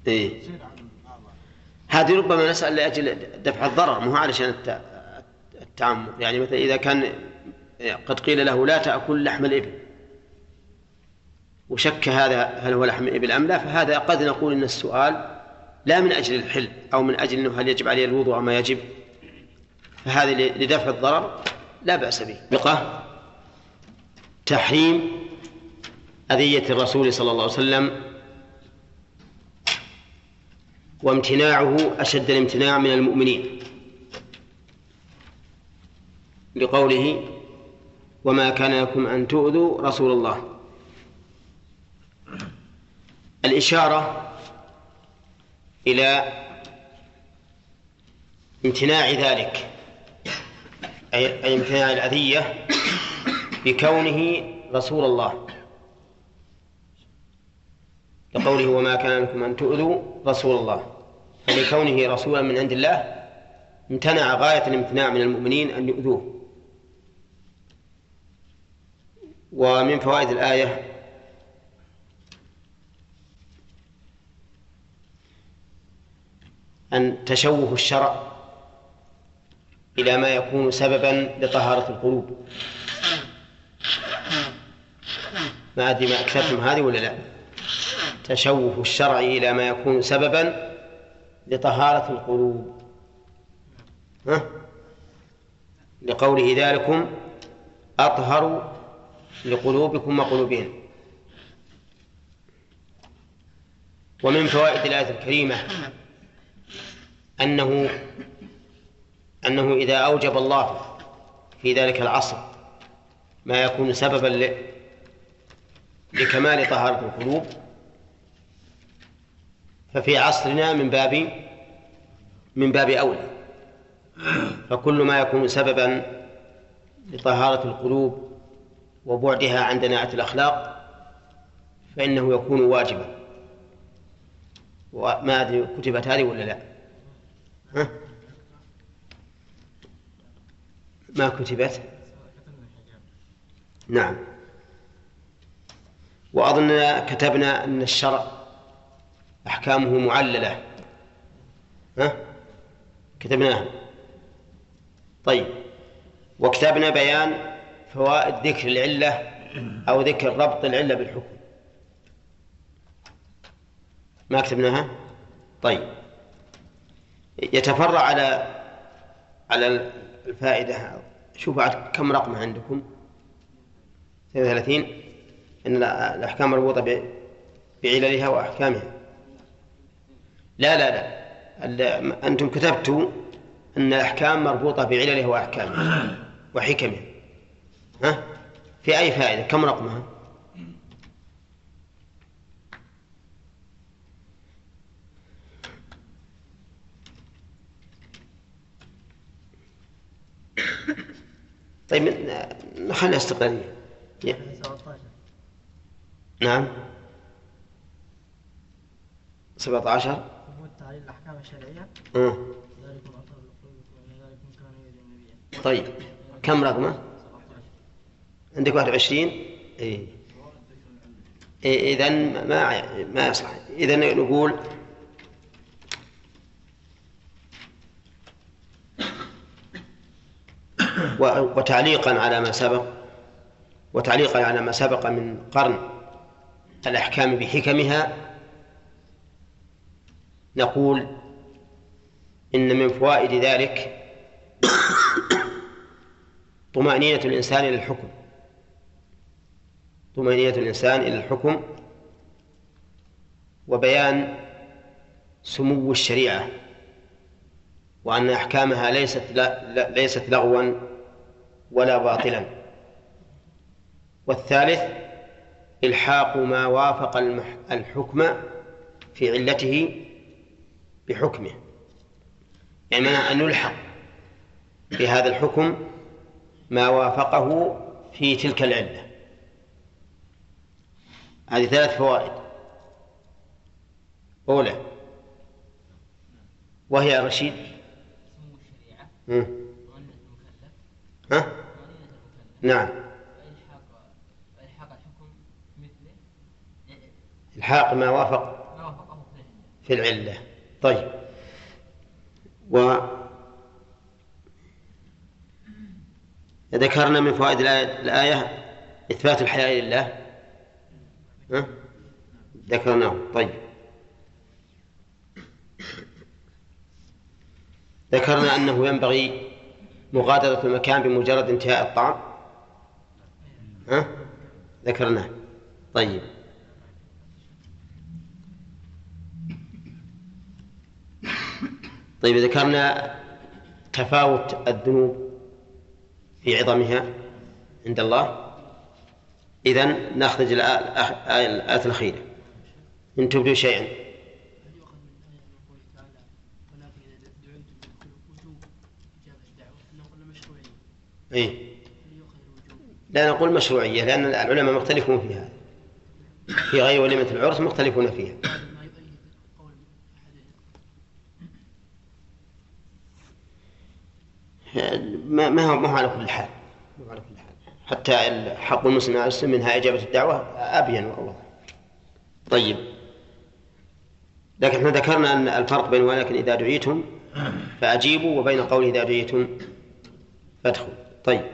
إيه؟ هذه ربما نسأل لأجل دفع الضرر مو علشان التعمد. يعني مثلا إذا كان قد قيل له لا تأكل لحم الإبل. وشك هذا هل هو لحم الإبل أم لا فهذا قد نقول إن السؤال لا من أجل الحل أو من أجل أنه هل يجب عليه الوضوء أو ما يجب. فهذا لدفع الضرر لا بأس به. بقى تحريم أذية الرسول صلى الله عليه وسلم وامتناعه أشد الامتناع من المؤمنين. لقوله وما كان لكم أن تؤذوا رسول الله. الإشارة إلى امتناع ذلك أي امتناع الأذية بكونه رسول الله. لقوله وما كان لكم أن تؤذوا رسول الله. فلكونه رسولا من عند الله امتنع غاية الامتناع من المؤمنين أن يؤذوه. ومن فوائد الآية أن تشوه الشرع إلى ما يكون سببا لطهارة القلوب. ما أدري ما أكثرتم هذه ولا لا. تشوه الشرع إلى ما يكون سببا لطهارة القلوب ها؟ لقوله ذلكم أطهر لقلوبكم وقلوبهم ومن فوائد الآية الكريمة أنه أنه إذا أوجب الله في ذلك العصر ما يكون سببا لكمال طهارة القلوب ففي عصرنا من باب من باب أولى. فكل ما يكون سببا لطهارة القلوب وبعدها عن دناءة الأخلاق فإنه يكون واجبا. وما أدري كتبت هذه ولا لا. ها؟ ما كتبت؟ نعم. وأظن كتبنا أن الشرع أحكامه معللة. ها؟ كتبناها. طيب. وكتبنا بيان فوائد ذكر العلة أو ذكر ربط العلة بالحكم. ما كتبناها؟ طيب. يتفرع على على الفائدة. شوف بعد كم رقم عندكم. 32 أن الأحكام مربوطة بعللها وأحكامها. لا لا لا. أنتم كتبتوا أن الأحكام مربوطة بعللها وأحكامها وحكمها ها؟ في أي فائدة؟ كم رقمها؟ طيب نخليها استقلالية. نعم. 17 ثبوت تعليل الأحكام الشرعية. طيب. كم رقمه؟ عندك 21 اي اذا ما ما يصلح. اذا نقول وتعليقا على ما سبق وتعليقا على ما سبق من قرن الأحكام بحكمها نقول إن من فوائد ذلك طمأنينة الإنسان إلى الحكم. طمأنينة الإنسان إلى الحكم وبيان سمو الشريعة وأن أحكامها ليست ليست لغوا ولا باطلا. والثالث إلحاق ما وافق الحكم في علته بحكمه. يعني معنى أن يلحق بهذا الحكم ما وافقه في تلك العلة. هذه ثلاث فوائد. أولى وهي رشيد؟ ها؟ نعم. إلحاق ما وافق في العلة. طيب. و ذكرنا من فوائد الآية إثبات الحياء لله. ها؟ ذكرناه. طيب. ذكرنا أنه ينبغي مغادرة المكان بمجرد انتهاء الطعام. ها؟ ذكرناه. طيب. طيب ذكرنا تفاوت الذنوب في عظمها عند الله إذا نخرج الآية الأخيرة. إن تبدوا شيئا. إيه؟ لا نقول مشروعية لأن العلماء مختلفون في هذا. في غير وليمة العرس مختلفون فيها. ما ما هو ما هو على كل حال. حتى حق المسلم على المسلم منها إجابة الدعوة أبين والله. طيب. لكن إحنا ذكرنا أن الفرق بين ولكن إذا دعيتم فأجيبوا وبين قوله إذا دعيتم فادخلوا. طيب.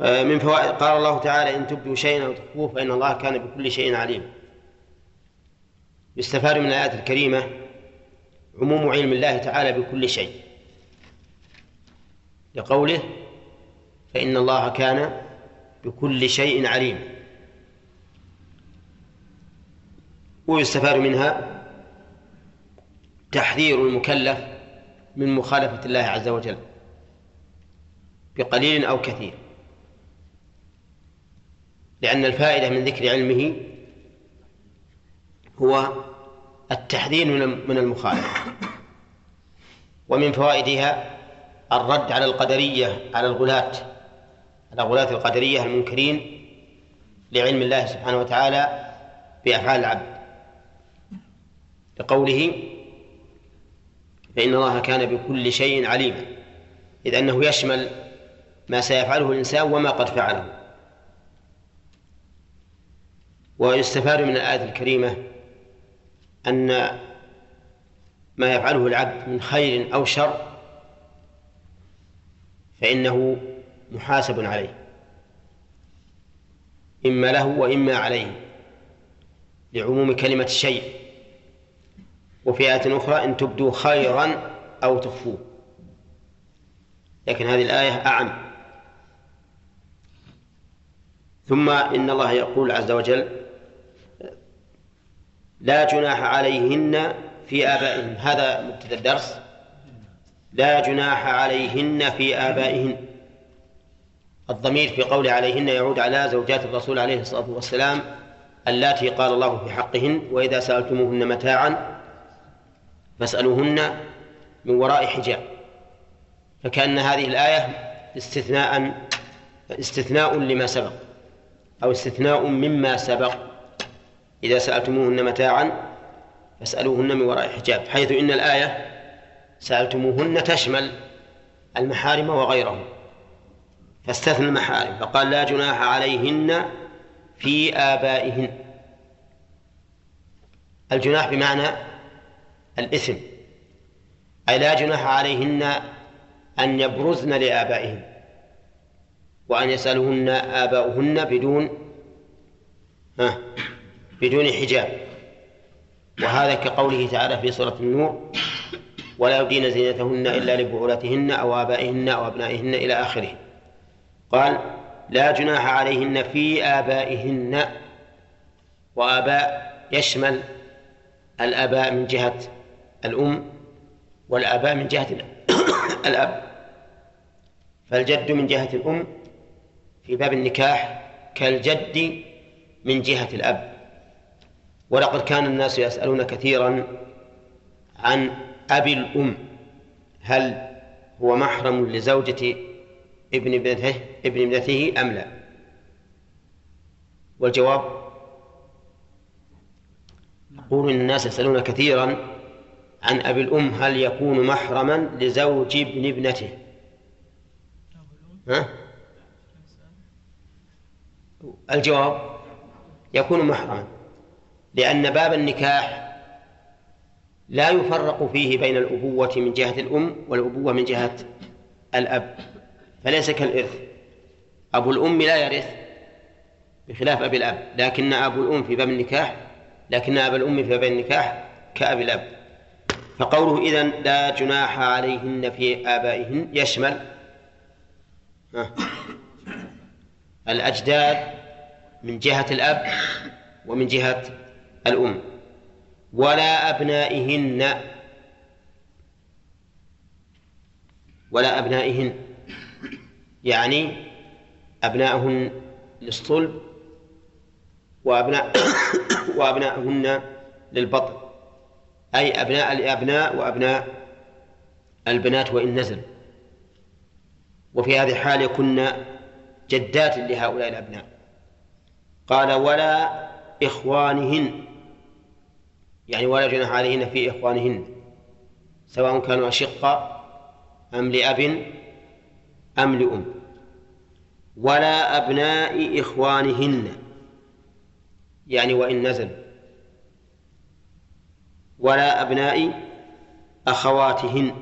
آه، من فوائد قال الله تعالى إن تبدوا شيئا أو تخفوه فإن الله كان بكل شيء عليم. يستفاد من الآيات الكريمة عموم علم الله تعالى بكل شيء. لقوله فإن الله كان بكل شيء عليم. ويستفاد منها تحذير المكلف من مخالفة الله عز وجل بقليل أو كثير. لأن الفائدة من ذكر علمه هو التحذير من المخالفة. ومن فوائدها الرد على القدرية على الغلاة على غلاة القدرية المنكرين لعلم الله سبحانه وتعالى بأفعال العبد. لقوله فإن الله كان بكل شيء عليما إذ أنه يشمل ما سيفعله الإنسان وما قد فعله. ويستفاد من الآية الكريمة أن ما يفعله العبد من خير أو شر فإنه محاسب عليه. إما له وإما عليه لعموم كلمة الشيء. وفي آية أخرى إن تبدوا خيرا أو تخفوه. لكن هذه الآية أعم. ثم إن الله يقول عز وجل لا جناح عليهن في آبائهن. هذا مبتدأ الدرس. لا جناح عليهن في آبائهن. الضمير في قول عليهن يعود على زوجات الرسول عليه الصلاة والسلام اللاتي قال الله في حقهن وإذا سألتموهن متاعا فاسألوهن من وراء حجاب. فكأن هذه الآية استثناء استثناء لما سبق أو استثناء مما سبق. إذا سألتموهن متاعا فاسألوهن من وراء حجاب حيث إن الآية سألتموهن تشمل المحارم وغيرهم فاستثنى المحارم فقال لا جناح عليهن في آبائهن. الجناح بمعنى الإثم أي لا جناح عليهن أن يبرزن لآبائهن وأن يسألهن آباؤهن بدون ها بدون حجاب. وهذا كقوله تعالى في سورة النور ولا يبدين زينتهن إلا لبعولتهن أو آبائهن أو أبنائهن إلى آخره. قال لا جناح عليهن في آبائهن. وآباء يشمل الآباء من جهة الأم والآباء من جهة الأب. فالجد من جهة الأم في باب النكاح كالجد من جهة الأب. ولقد كان الناس يسألون كثيرا عن أبي الأم هل هو محرم لزوجة ابن ابنته ابن ابنته أم لا والجواب يقول الناس يسألون كثيرا عن أبي الأم هل يكون محرما لزوج ابن ابنته ها؟ الجواب يكون محرما لأن باب النكاح لا يفرق فيه بين الأبوة من جهة الأم والأبوة من جهة الأب فليس كالإرث. أبو الأم لا يرث بخلاف أبي الأب لكن أبو الأم في باب النكاح لكن أبا الأم في باب النكاح كأبي الأب. فقوله إذن لا جناح عليهن في آبائهن يشمل الأجداد من جهة الأب ومن جهة الأم. ولا أبنائهن. ولا أبنائهن. يعني أبنائهن للصلب وأبناء وأبنائهن للبطن. أي أبناء الأبناء وأبناء البنات وإن نزل. وفي هذه الحال يكن جدات لهؤلاء الأبناء. قال ولا إخوانهن. يعني ولا جناح عليهن في إخوانهن سواء كانوا أشقاء أم لأب أم لأم ولا أبناء إخوانهن يعني وإن نزل ولا أبناء أخواتهن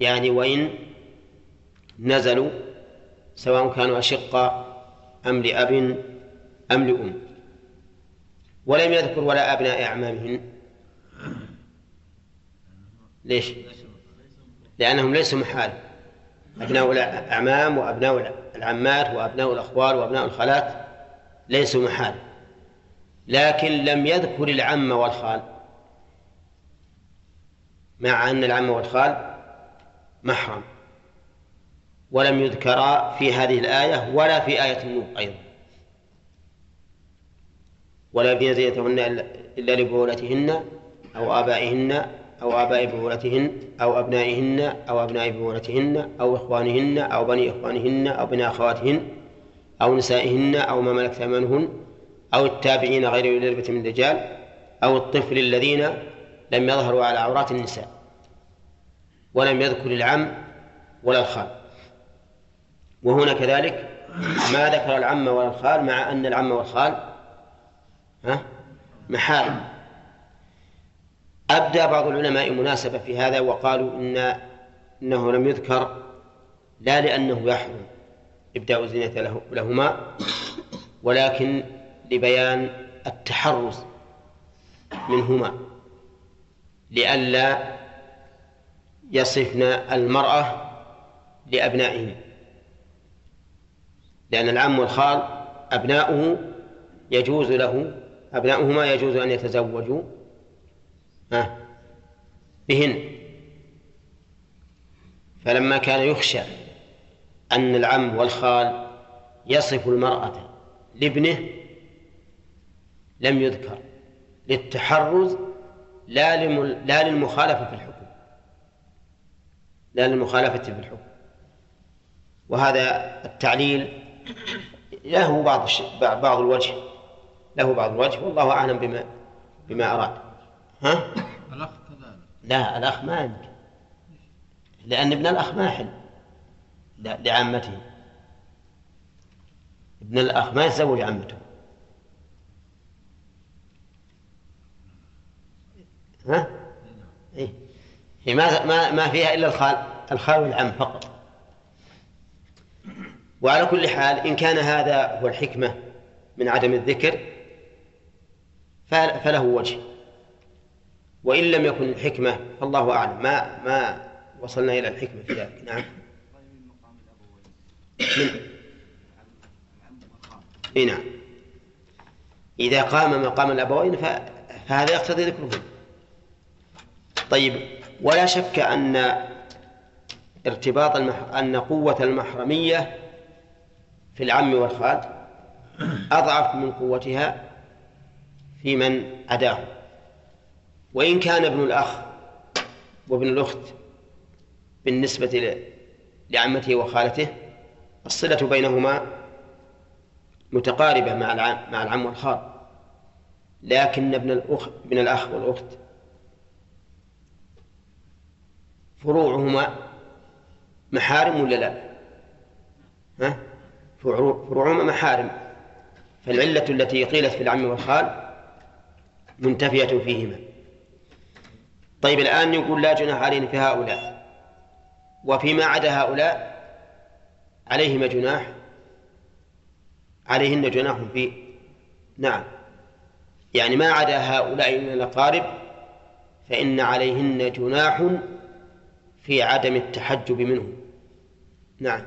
يعني وإن نزلوا سواء كانوا أشقاء أم لأب أم لأم. ولم يذكر ولا أبناء أعمامهن. ليش؟ لأنهم ليسوا محال أبناء الأعمام وأبناء العمات وأبناء الأخوال وأبناء الخالات ليسوا محال لكن لم يذكر العم والخال. مع أن العم والخال محرم. ولم يذكرا في هذه الآية ولا في آية النور أيضا. ولا يبدين زينتهن إلا لبعولتهن أو آبائهن أو آباء بعولتهن أو أبنائهن أو أبناء بعولتهن أو إخوانهن أو بني إخوانهن أو بني أخواتهن أو نسائهن أو ما ملكت أيمانهن أو التابعين غير أولي الإربة من الرجال أو الطفل الذين لم يظهروا على عورات النساء ولم يذكر العم ولا الخال. وهنا كذلك ما ذكر العم ولا الخال مع أن العم والخال محارم. أبدى بعض العلماء مناسبة في هذا وقالوا إن إنه لم يذكر لا لأنه يحرم إبداء الزينة له لهما ولكن لبيان التحرز منهما. لئلا يصفن المرأة لأبنائهن لأن العم والخال أبناؤه يجوز له أبناؤهما يجوز أن يتزوجوا؟ بهن. فلما كان يخشى أن العم والخال يصف المرأة لابنه لم يذكر. للتحرز لا لا للمخالفة في الحكم. لا للمخالفة في الحكم. وهذا التعليل له بعض بعض الوجه. له بعض الوجه والله أعلم بما بما أراد. ها؟ الأخ كذلك. لا الأخ ما يمكن لأن ابن الأخ ما يحل. لعامته ابن الأخ ما يتزوج عمته. ها؟ إيه؟ هي ما ما ما فيها إلا الخال الخال والعم فقط. وعلى كل حال إن كان هذا هو الحكمة من عدم الذكر فله وجه. وإن لم يكن الحكمة فالله أعلم. ما ما وصلنا إلى الحكمة في ذلك. نعم. من نعم. إذا قام مقام الأبوين فهذا يقتضي ذكرهم طيب ولا شك أن ارتباط المح... أن قوة المحرمية في العم والخال أضعف من قوتها في من عداه وإن كان ابن الأخ وابن الأخت بالنسبة لعمته وخالته الصلة بينهما متقاربة مع العم مع العم والخال لكن ابن الأخ ابن الأخ والأخت فروعهما محارم ولا لا؟ ها؟ فروعهما محارم فالعلة التي قيلت في العم والخال منتفية فيهما. طيب الآن يقول لا جناح علينا في هؤلاء. وفيما عدا هؤلاء عليهما جناح عليهن جناح في نعم. يعني ما عدا هؤلاء من الأقارب فإن عليهن جناح في عدم التحجب منه نعم.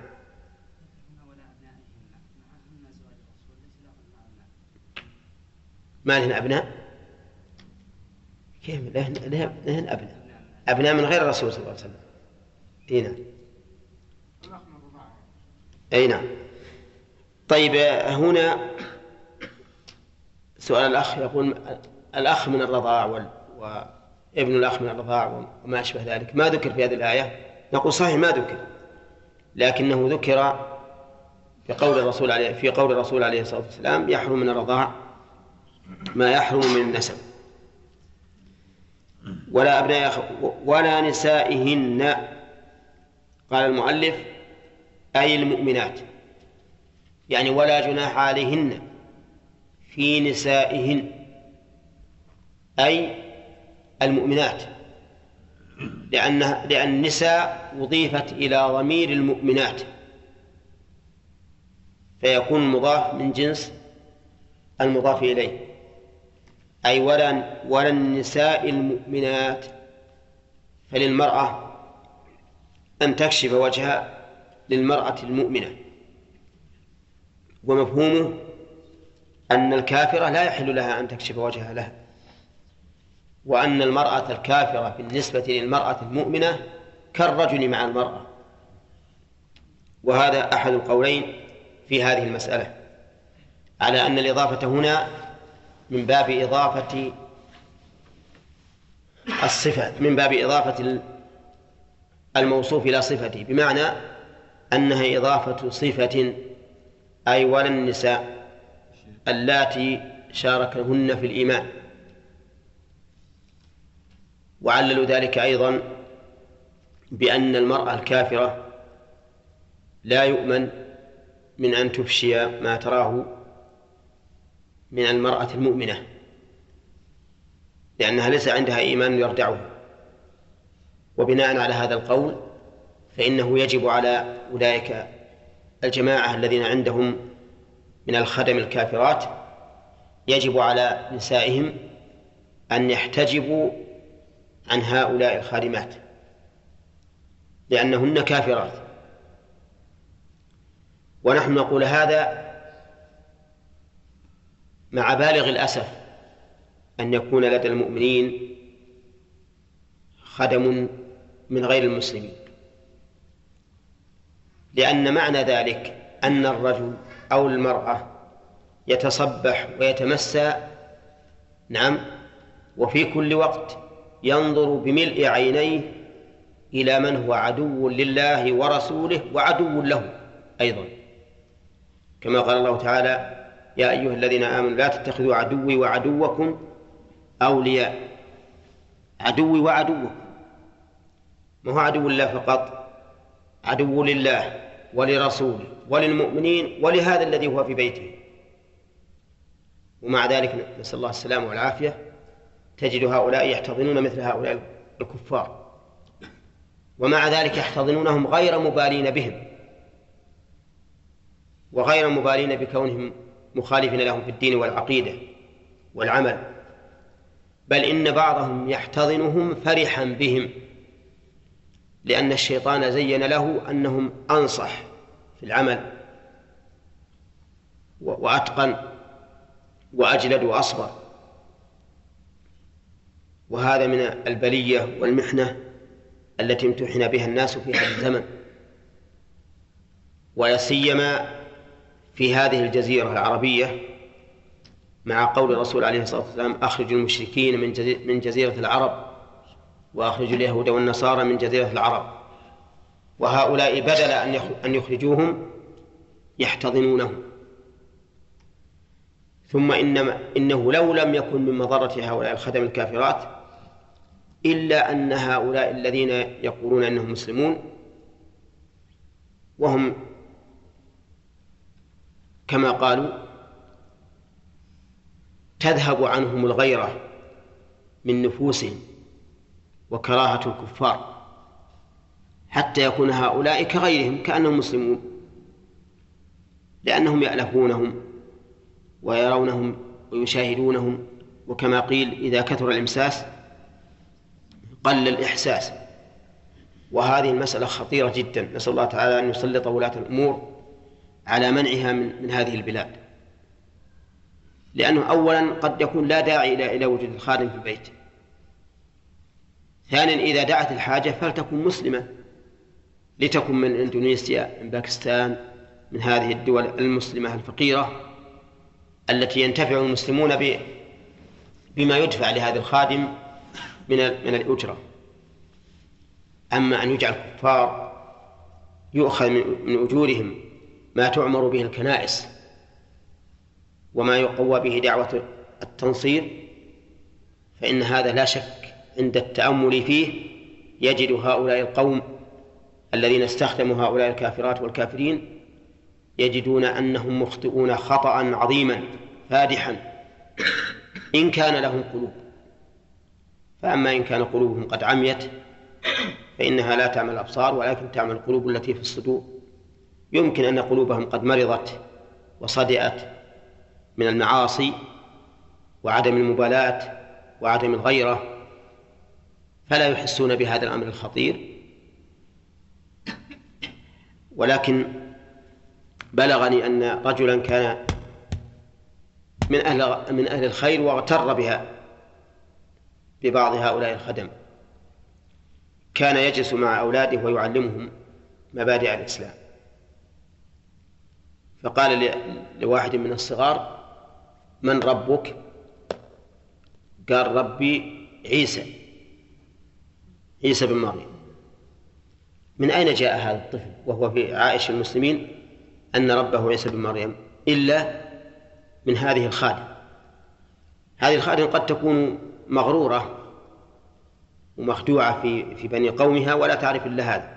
ما لهن أبناء؟ كيف؟ لهن, لهن أبناء. أبناء من غير الرسول صلى الله عليه وسلم. أي نعم. أي نعم. طيب هنا سؤال الأخ يقول الأخ من الرضاع. وابن الأخ من الرضاع وما أشبه ذلك. ما ذكر في هذه الآية؟ نقول صحيح ما ذكر. لكنه ذكر في قول الرسول عليه في قول الرسول عليه الصلاة والسلام يحرم من الرضاع ما يحرم من النسب. ولا أبناء ولا نسائهن. قال المؤلف أي المؤمنات. يعني ولا جناح عليهن في نسائهن. أي المؤمنات. لأن لأن النساء أضيفت إلى ضمير المؤمنات. فيكون مضاف من جنس المضاف إليه. أي ولا ولا النساء المؤمنات فللمرأة أن تكشف وجهها للمرأة المؤمنة. ومفهومه أن الكافرة لا يحل لها أن تكشف وجهها لها وأن المرأة الكافرة بالنسبة للمرأة المؤمنة كالرجل مع المرأة. وهذا أحد القولين في هذه المسألة على أن الإضافة هنا من باب إضافة الصفة من باب إضافة الموصوف إلى صفته بمعنى أنها إضافة صفة أي ولا النساء اللاتي شاركهن في الإيمان. وعللوا ذلك أيضا بأن المرأة الكافرة لا يؤمن من أن تفشي ما تراه من المرأة المؤمنة لأنها ليس عندها إيمان يردعه. وبناء على هذا القول فإنه يجب على أولئك الجماعة الذين عندهم من الخدم الكافرات يجب على نسائهم أن يحتجبوا عن هؤلاء الخادمات لأنهن كافرات. ونحن نقول هذا مع بالغ الأسف أن يكون لدى المؤمنين خدم من غير المسلمين. لأن معنى ذلك أن الرجل أو المرأة يتصبح ويتمسى نعم وفي كل وقت ينظر بملء عينيه إلى من هو عدو لله ورسوله وعدو له أيضا. كما قال الله تعالى يا أيها الذين آمنوا لا تتخذوا عدوي وعدوكم أولياء. عدوي وعدوكم. ما هو عدو الله فقط؟ عدو لله ولرسوله وللمؤمنين ولهذا الذي هو في بيته. ومع ذلك نسأل الله السلامة والعافية. تجد هؤلاء يحتضنون مثل هؤلاء الكفار. ومع ذلك يحتضنونهم غير مبالين بهم. وغير مبالين بكونهم مخالفين لهم في الدين والعقيدة والعمل بل إن بعضهم يحتضنهم فرحا بهم لأن الشيطان زين له أنهم أنصح في العمل وأتقن وأجلد وأصبر. وهذا من البلية والمحنة التي امتحن بها الناس في هذا الزمن. ولا سيما في هذه الجزيرة العربية مع قول الرسول عليه الصلاة والسلام أخرجوا المشركين من من جزيرة العرب وأخرجوا اليهود والنصارى من جزيرة العرب. وهؤلاء بدل أن يخرجوهم يحتضنونهم. ثم إنما إنه لو لم يكن من مضرة هؤلاء الخدم الكافرات إلا أن هؤلاء الذين يقولون أنهم مسلمون وهم كما قالوا تذهب عنهم الغيرة من نفوسهم وكراهة الكفار حتى يكون هؤلاء كغيرهم كأنهم مسلمون لأنهم يألفونهم ويرونهم ويشاهدونهم وكما قيل إذا كثر الإمساس قل الإحساس. وهذه المسألة خطيرة جدا. نسأل الله تعالى أن يسلط ولاة الأمور على منعها من, من هذه البلاد. لأنه أولا قد يكون لا داعي إلى إلى وجود الخادم في البيت. ثانيا إذا دعت الحاجة فلتكن مسلمة. لتكن من إندونيسيا من باكستان من هذه الدول المسلمة الفقيرة التي ينتفع المسلمون بما يدفع لهذا الخادم من من الأجرة. أما أن يجعل الكفار يؤخذ من أجورهم ما تعمر به الكنائس وما يقوى به دعوة التنصير فإن هذا لا شك عند التأمل فيه يجد هؤلاء القوم الذين استخدموا هؤلاء الكافرات والكافرين يجدون أنهم مخطئون خطأ عظيما فادحا إن كان لهم قلوب. فأما إن كان قلوبهم قد عميت فإنها لا تعمل الأبصار ولكن تعمل القلوب التي في الصدور. يمكن أن قلوبهم قد مرضت وصدئت من المعاصي وعدم المبالاة وعدم الغيرة فلا يحسون بهذا الأمر الخطير. ولكن بلغني أن رجلا كان من أهل من أهل الخير واغتر بها ببعض هؤلاء الخدم. كان يجلس مع أولاده ويعلمهم مبادئ الإسلام. فقال لواحد من الصغار من ربك? قال ربي عيسى. عيسى بن مريم. من أين جاء هذا الطفل وهو في عائش المسلمين أن ربه عيسى بن مريم إلا من هذه الخادم؟ هذه الخادم قد تكون مغرورة ومخدوعة في في بني قومها ولا تعرف إلا هذا.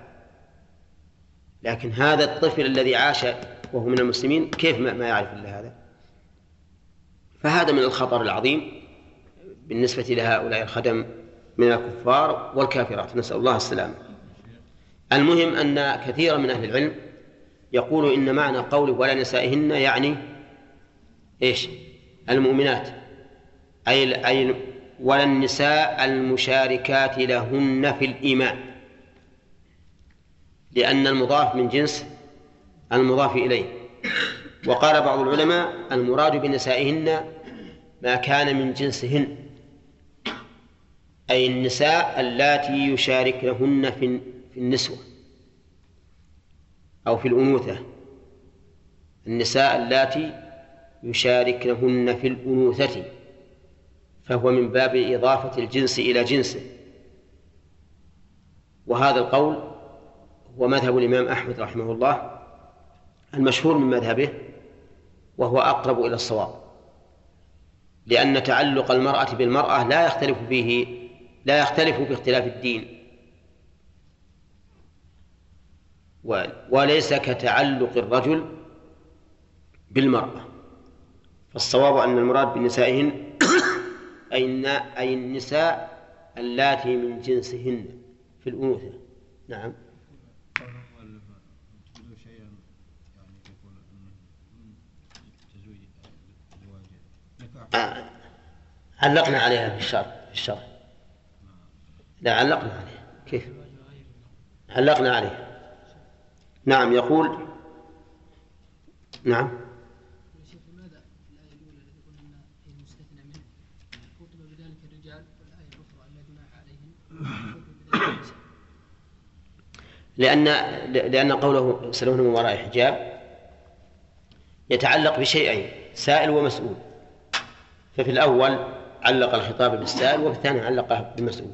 لكن هذا الطفل الذي عاش وهو من المسلمين كيف ما يعرف إلا هذا؟ فهذا من الخطر العظيم بالنسبة لهؤلاء الخدم من الكفار والكافرات. نسأل الله السلامة. المهم أن كثيرا من أهل العلم يقول إن معنى قوله ولا نسائهن يعني إيش؟ المؤمنات. أي أي ولا النساء المشاركات لهن في الإيمان. لأن المضاف من جنس المضاف إليه. وقال بعض العلماء المراد بنسائهن ما كان من جنسهن أي النساء اللاتي يشاركنهن في النسوة أو في الأنوثة. النساء اللاتي يشاركنهن في الأنوثة فهو من باب إضافة الجنس إلى جنسه. وهذا القول هو مذهب الإمام أحمد رحمه الله المشهور من مذهبه وهو أقرب إلى الصواب لأن تعلق المرأة بالمرأة لا يختلف فيه لا يختلف باختلاف الدين. وليس كتعلق الرجل بالمرأة. فالصواب أن المراد بنسائهن أي أي النساء اللاتي من جنسهن في الأنوثة. نعم. علقنا عليها في الشرح في الشرح لا علقنا عليها. كيف؟ علقنا عليها. نعم يقول. نعم. لأن لأن قوله يسألون من وراء حجاب يتعلق بشيئين سائل ومسؤول. ففي الأول علق الخطاب بالسائل وفي الثاني علقه بالمسؤول.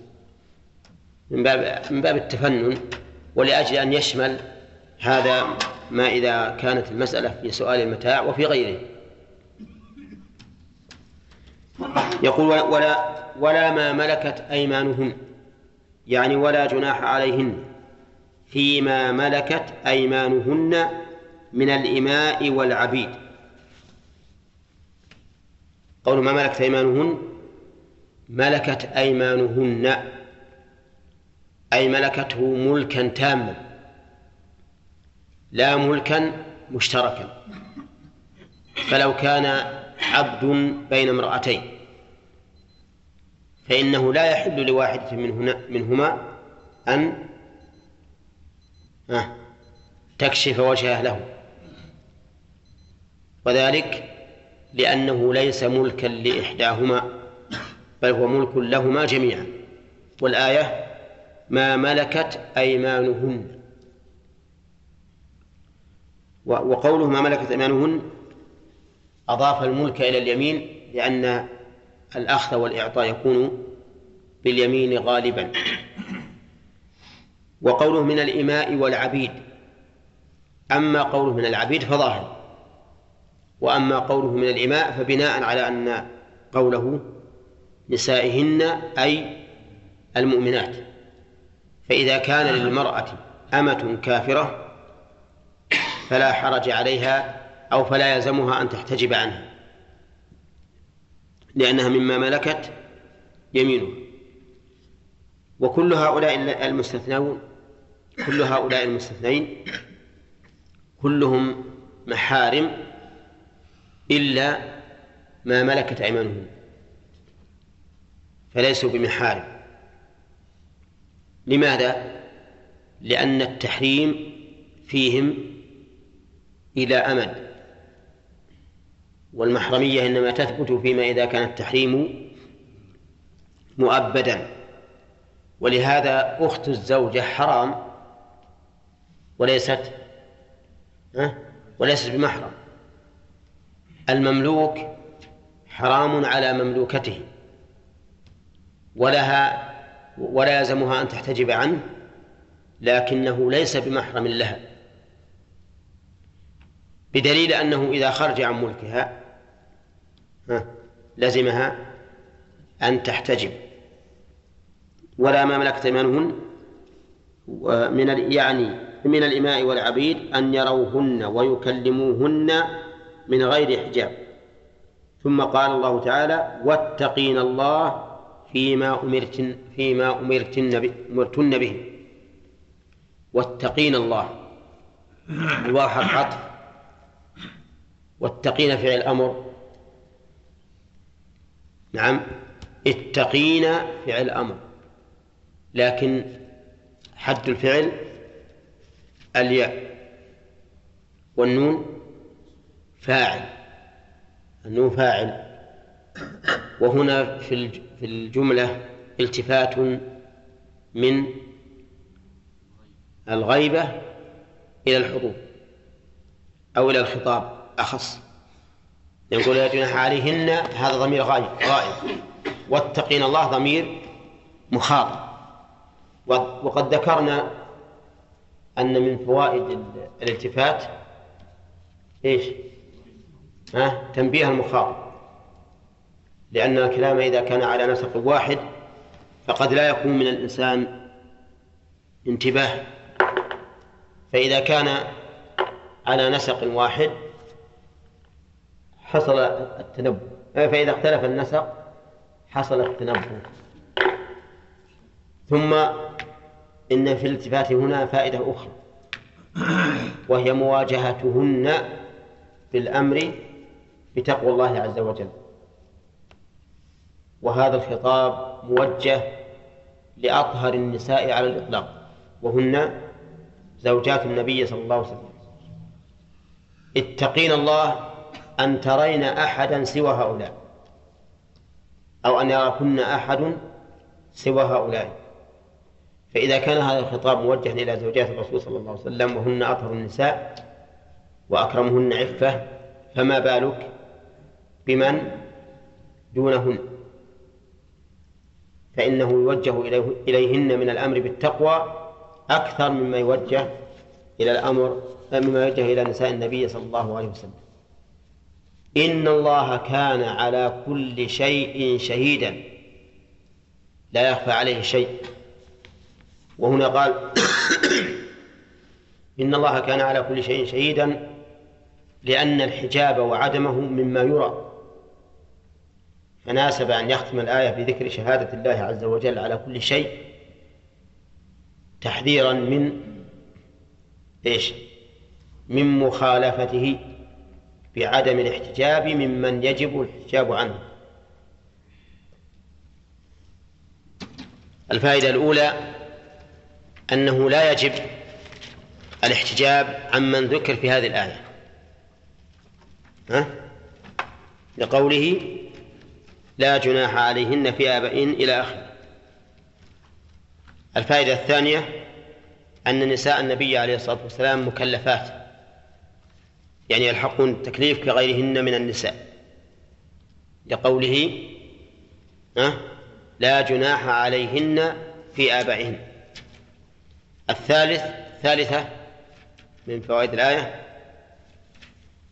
من باب من باب التفنن ولأجل أن يشمل هذا ما إذا كانت المسألة في سؤال المتاع وفي غيره. يقول ولا ولا ما ملكت أيمانهن يعني ولا جناح عليهن فيما ملكت أيمانهن من الإماء والعبيد. قول ما ملكت أيمانهن؟ ملكت أيمانهن. أي ملكته ملكا تاما. لا ملكا مشتركا. فلو كان عبد بين امرأتين. فإنه لا يحل لواحدة منهن منهما أن تكشف وجهه له. وذلك لأنه ليس ملكا لإحداهما بل هو ملك لهما جميعا. والآية ما ملكت أيمانهن. وقوله ما ملكت أيمانهن أضاف الملك إلى اليمين لأن الأخذ والإعطاء يكون باليمين غالبا. وقوله من الإماء والعبيد أما قوله من العبيد فظاهر. وأما قوله من الإماء فبناء على أن قوله نسائهن أي المؤمنات. فإذا كان للمرأة أمة كافرة فلا حرج عليها أو فلا يلزمها أن تحتجب عنها لأنها مما ملكت يمينه. وكل هؤلاء المستثنون كل هؤلاء المستثنين كلهم محارم إلا ما ملكت أيمانهم فليسوا بمحارم. لماذا؟ لأن التحريم فيهم إلى أمد والمحرمية إنما تثبت فيما إذا كان التحريم مؤبدا. ولهذا أخت الزوجة حرام وليست وليست بمحرم. المملوك حرام على مملوكته. ولها ولا يلزمها أن تحتجب عنه لكنه ليس بمحرم لها. بدليل أنه إذا خرج عن ملكها لزمها أن تحتجب. ولا ما ملكت أيمانهن من يعني من الإماء والعبيد أن يروهن ويكلموهن من غير حجاب. ثم قال الله تعالى واتقين الله فيما أمرتن فيما أمرتن أمرتن به. واتقين الله. الواو حرف عطف. واتقين فعل أمر نعم. اتقين فعل أمر لكن حد الفعل الياء والنون فاعل النون فاعل. وهنا في الجملة التفات من الغيبة إلى الحضور أو إلى الخطاب أخص. يقول لا جناح عليهن هذا ضمير غائب غائب. واتقين الله ضمير مخاطب. وقد ذكرنا أن من فوائد الالتفات إيش؟ ها تنبيه المخاطب. لأن الكلام إذا كان على نسق واحد فقد لا يكون من الإنسان انتباه. فإذا كان على نسق واحد حصل التنبؤ فإذا اختلف النسق حصل التنبؤ ثم إن في الالتفات هنا فائدة أخرى. وهي مواجهتهن بالأمر بتقوى الله عز وجل. وهذا الخطاب موجه لأطهر النساء على الإطلاق وهن زوجات النبي صلى الله عليه وسلم. اتقين الله أن ترين أحدا سوى هؤلاء أو أن يراكن أحد سوى هؤلاء. فإذا كان هذا الخطاب موجها إلى زوجات الرسول صلى الله عليه وسلم وهن أطهر النساء وأكرمهن عفة فما بالك؟ بمن؟ دونهن. فإنه يوجه إليهن من الأمر بالتقوى أكثر مما يوجه إلى الأمر مما يوجه إلى نساء النبي صلى الله عليه وسلم. إن الله كان على كل شيء شهيدا. لا يخفى عليه شيء. وهنا قال إن الله كان على كل شيء شهيدا لأن الحجاب وعدمه مما يرى. فناسب أن يختم الآية بذكر شهادة الله عز وجل على كل شيء تحذيرا من إيش؟ من مخالفته بعدم الاحتجاب ممن يجب الحجاب عنه الفائدة الأولى أنه لا يجب الاحتجاب عمن ذكر في هذه الآية ها؟ لقوله لا جناح عليهن في آبائهن إلى آخره الفائدة الثانية أن نساء النبي عليه الصلاة والسلام مكلفات يعني يلحقون التكليف كغيرهن من النساء لقوله؟ لا جناح عليهن في آبائهن الثالث ثالثة من فوائد الآية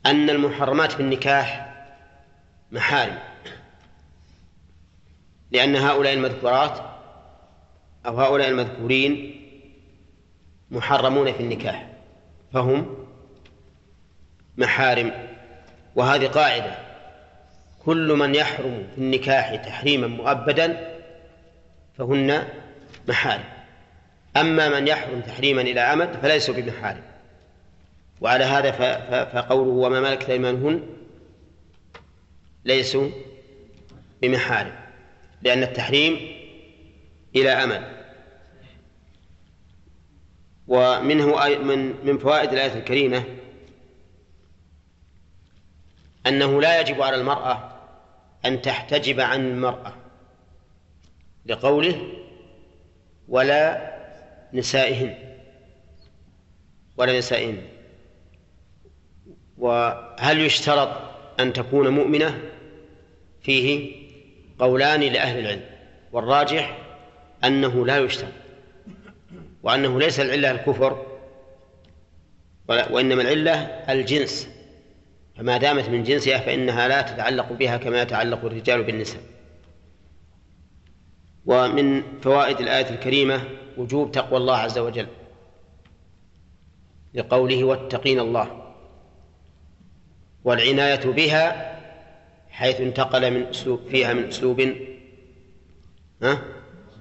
أن المحرمات في النكاح محارم لأن هؤلاء المذكورات أو هؤلاء المذكورين محرمون في النكاح فهم محارم. وهذه قاعدة كل من يحرم في النكاح تحريما مؤبدا فهن محارم. أما من يحرم تحريما إلى أمد فليسوا بمحارم. وعلى هذا فقوله وما ملكت أيمانهن ليسوا بمحارم. لأن التحريم إلى أمد ومنه من من فوائد الآية الكريمة أنه لا يجب على المرأة أن تحتجب عن المرأة لقوله ولا نسائهن. ولا نسائهن. وهل يشترط أن تكون مؤمنة فيه؟ قولان لأهل العلم والراجح أنه لا يشترط وأنه ليس العلة الكفر وإنما العلة الجنس فما دامت من جنسها فإنها لا تتعلق بها كما يتعلق الرجال بالنساء. ومن فوائد الآية الكريمة وجوب تقوى الله عز وجل لقوله واتقين الله والعناية بها حيث انتقل من أسلوب فيها من أسلوب ها؟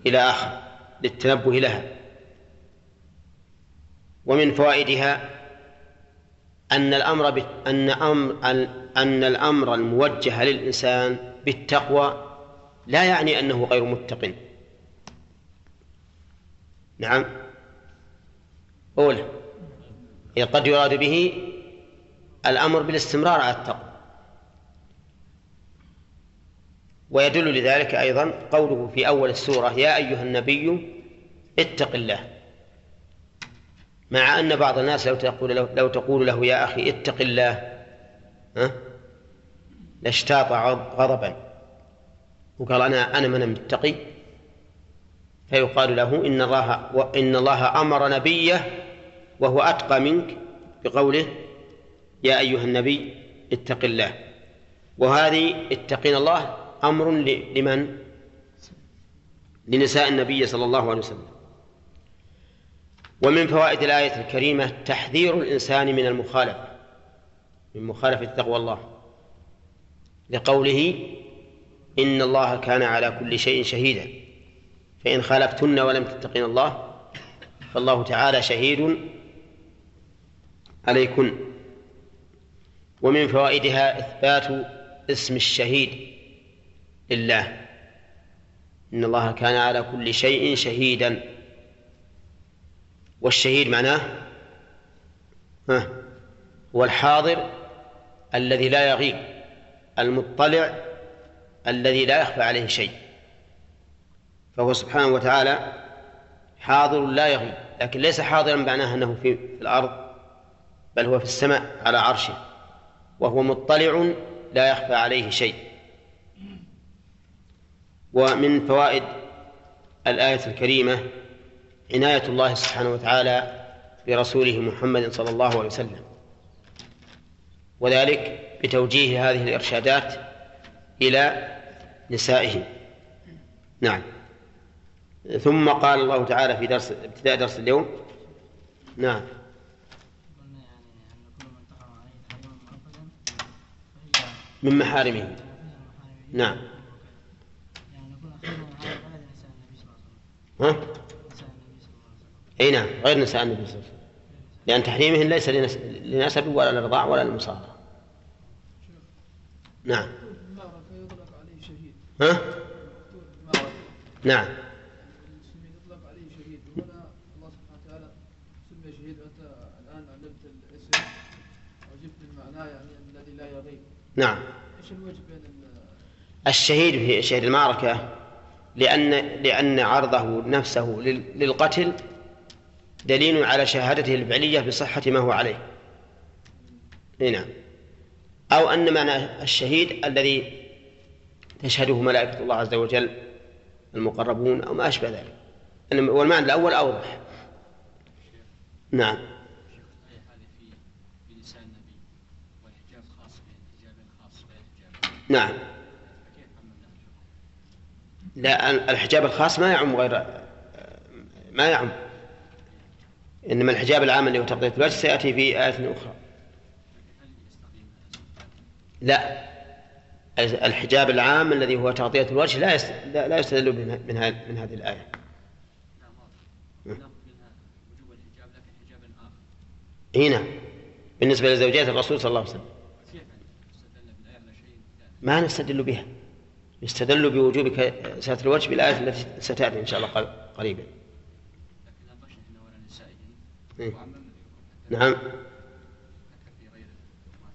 إلى آخر للتنبه لها. ومن فوائدها أن الأمر أن أمر أن الأمر الموجه للإنسان بالتقوى لا يعني أنه غير متق نعم. أولى. قد يراد به الأمر بالاستمرار على التقوى. ويدل لذلك أيضا قوله في أول السورة يا أيها النبي اتق الله. مع أن بعض الناس لو تقول له, لو تقول له يا أخي اتق الله ها؟ لاشتاط غضبا. وقال أنا أنا من متقي فيقال له إن الله إن الله أمر نبيه وهو أتقى منك بقوله يا أيها النبي اتق الله. وهذه اتقين الله أمر لمن؟ لنساء النبي صلى الله عليه وسلم. ومن فوائد الآية الكريمة تحذير الإنسان من المخالفة من مخالفة تقوى الله. لقوله إن الله كان على كل شيء شهيدا. فإن خالفتن ولم تتقين الله فالله تعالى شهيد عليكن. ومن فوائدها إثبات اسم الشهيد. لله. إن الله كان على كل شيء شهيدا. والشهيد معناه؟ هو الحاضر الذي لا يغيب المطلع الذي لا يخفى عليه شيء. فهو سبحانه وتعالى حاضر لا يغيب لكن ليس حاضرا معناه أنه في الأرض بل هو في السماء على عرشه وهو مطلع لا يخفى عليه شيء. ومن فوائد الآية الكريمة عناية الله سبحانه وتعالى برسوله محمد صلى الله عليه وسلم وذلك بتوجيه هذه الإرشادات إلى نسائه نعم. ثم قال الله تعالى في درس ابتداء درس اليوم. نعم. من محارمه. نعم. ها؟ اي نعم غير نساء النبي صلى الله عليه وسلم. لأن تحريمهن ليس لنسب ولا للرضاع ولا للمصارعة نعم. ها؟ نعم. يطلق عليه شهيد هنا الله سبحانه وتعالى سمي شهيد وانت الان علمت الاسم وجبت المعنى يعني الذي لا يغيب نعم. إيش الوجه بين الشهيد في شهيد المعركة لأن لأن عرضه نفسه للقتل دليل على شهادته الفعلية بصحة ما هو عليه. نعم أو أن معنى الشهيد الذي تشهده ملائكة الله عز وجل المقربون أو ما أشبه ذلك. والمعنى الأول أوضح. نعم. نعم. لا الحجاب الخاص ما يعم غير ما يعم. إنما الحجاب العام اللي هو تغطية الوجه سيأتي في آية أخرى. لا. الحجاب العام الذي هو تغطية الوجه لا لا يستدل من من هذه الآية. هنا بالنسبة لزوجات الرسول صلى الله عليه وسلم. ما نستدل بها. يستدل بوجوب ستر الوجه بالآية التي ستأتي إن شاء الله قريبا. إيه. نعم.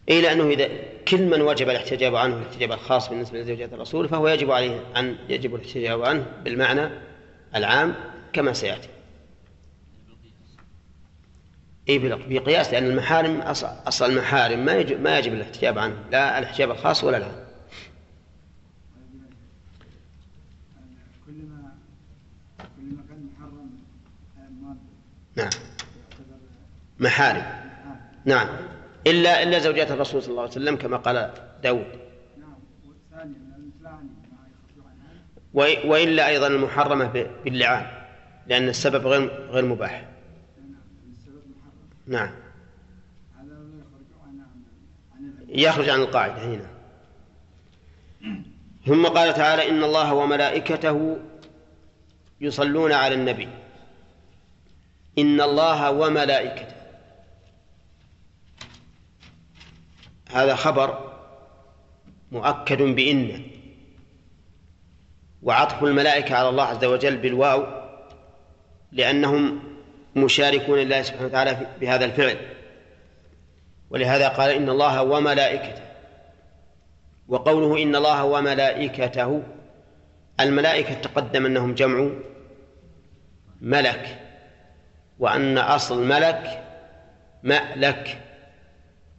إيه لأنه إذا كل من وجب الاحتجاب عنه الاحتجاب الخاص بالنسبة لزوجات الرسول فهو يجب عليه أن يجب الاحتجاب عنه بالمعنى العام كما سيأتي. إيه بقياس لأن المحارم أصل المحارم ما يجب ما يجب الاحتجاب عنه لا الاحتجاب الخاص ولا العام. نعم. محارم. نعم. إلا إلا زوجات الرسول صلى الله عليه وسلم كما قال داود. وإلا أيضا المحرمة باللعان لأن السبب غير غير مباح. نعم. يخرج عن القاعدة هنا. ثم قال تعالى إن الله وملائكته يصلون على النبي. إن الله وملائكته. هذا خبر مؤكد بإن وعطف الملائكة على الله عز وجل بالواو لأنهم مشاركون لله سبحانه وتعالى بهذا الفعل. ولهذا قال إن الله وملائكته. وقوله إن الله وملائكته الملائكة تقدم أنهم جمع ملك. وأن أصل ملك مألك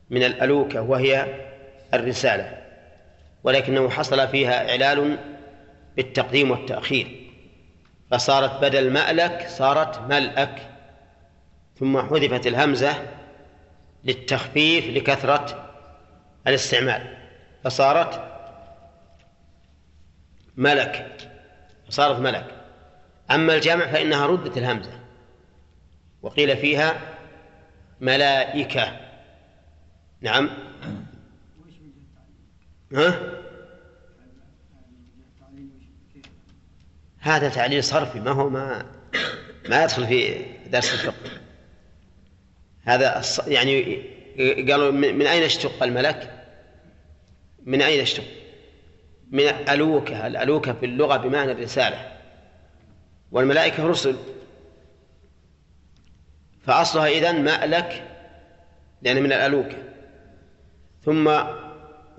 من الألوكة وهي الرسالة ولكنه حصل فيها إعلال بالتقديم والتأخير فصارت بدل مألك صارت ملأك ثم حذفت الهمزة للتخفيف لكثرة الاستعمال فصارت ملك فصارت ملك. أما الجمع فإنها ردت الهمزة. وقيل فيها ملائكة. نعم. ها؟ هذا تعليل صرفي ما هو ما ما يدخل في درس الفقه. هذا يعني قالوا من أين اشتق الملك؟ من أين اشتق؟ من الألوكة الألوكة في اللغة بمعنى الرسالة. والملائكة رسل. فأصلها إذن مألك لأن من الألوكة ثم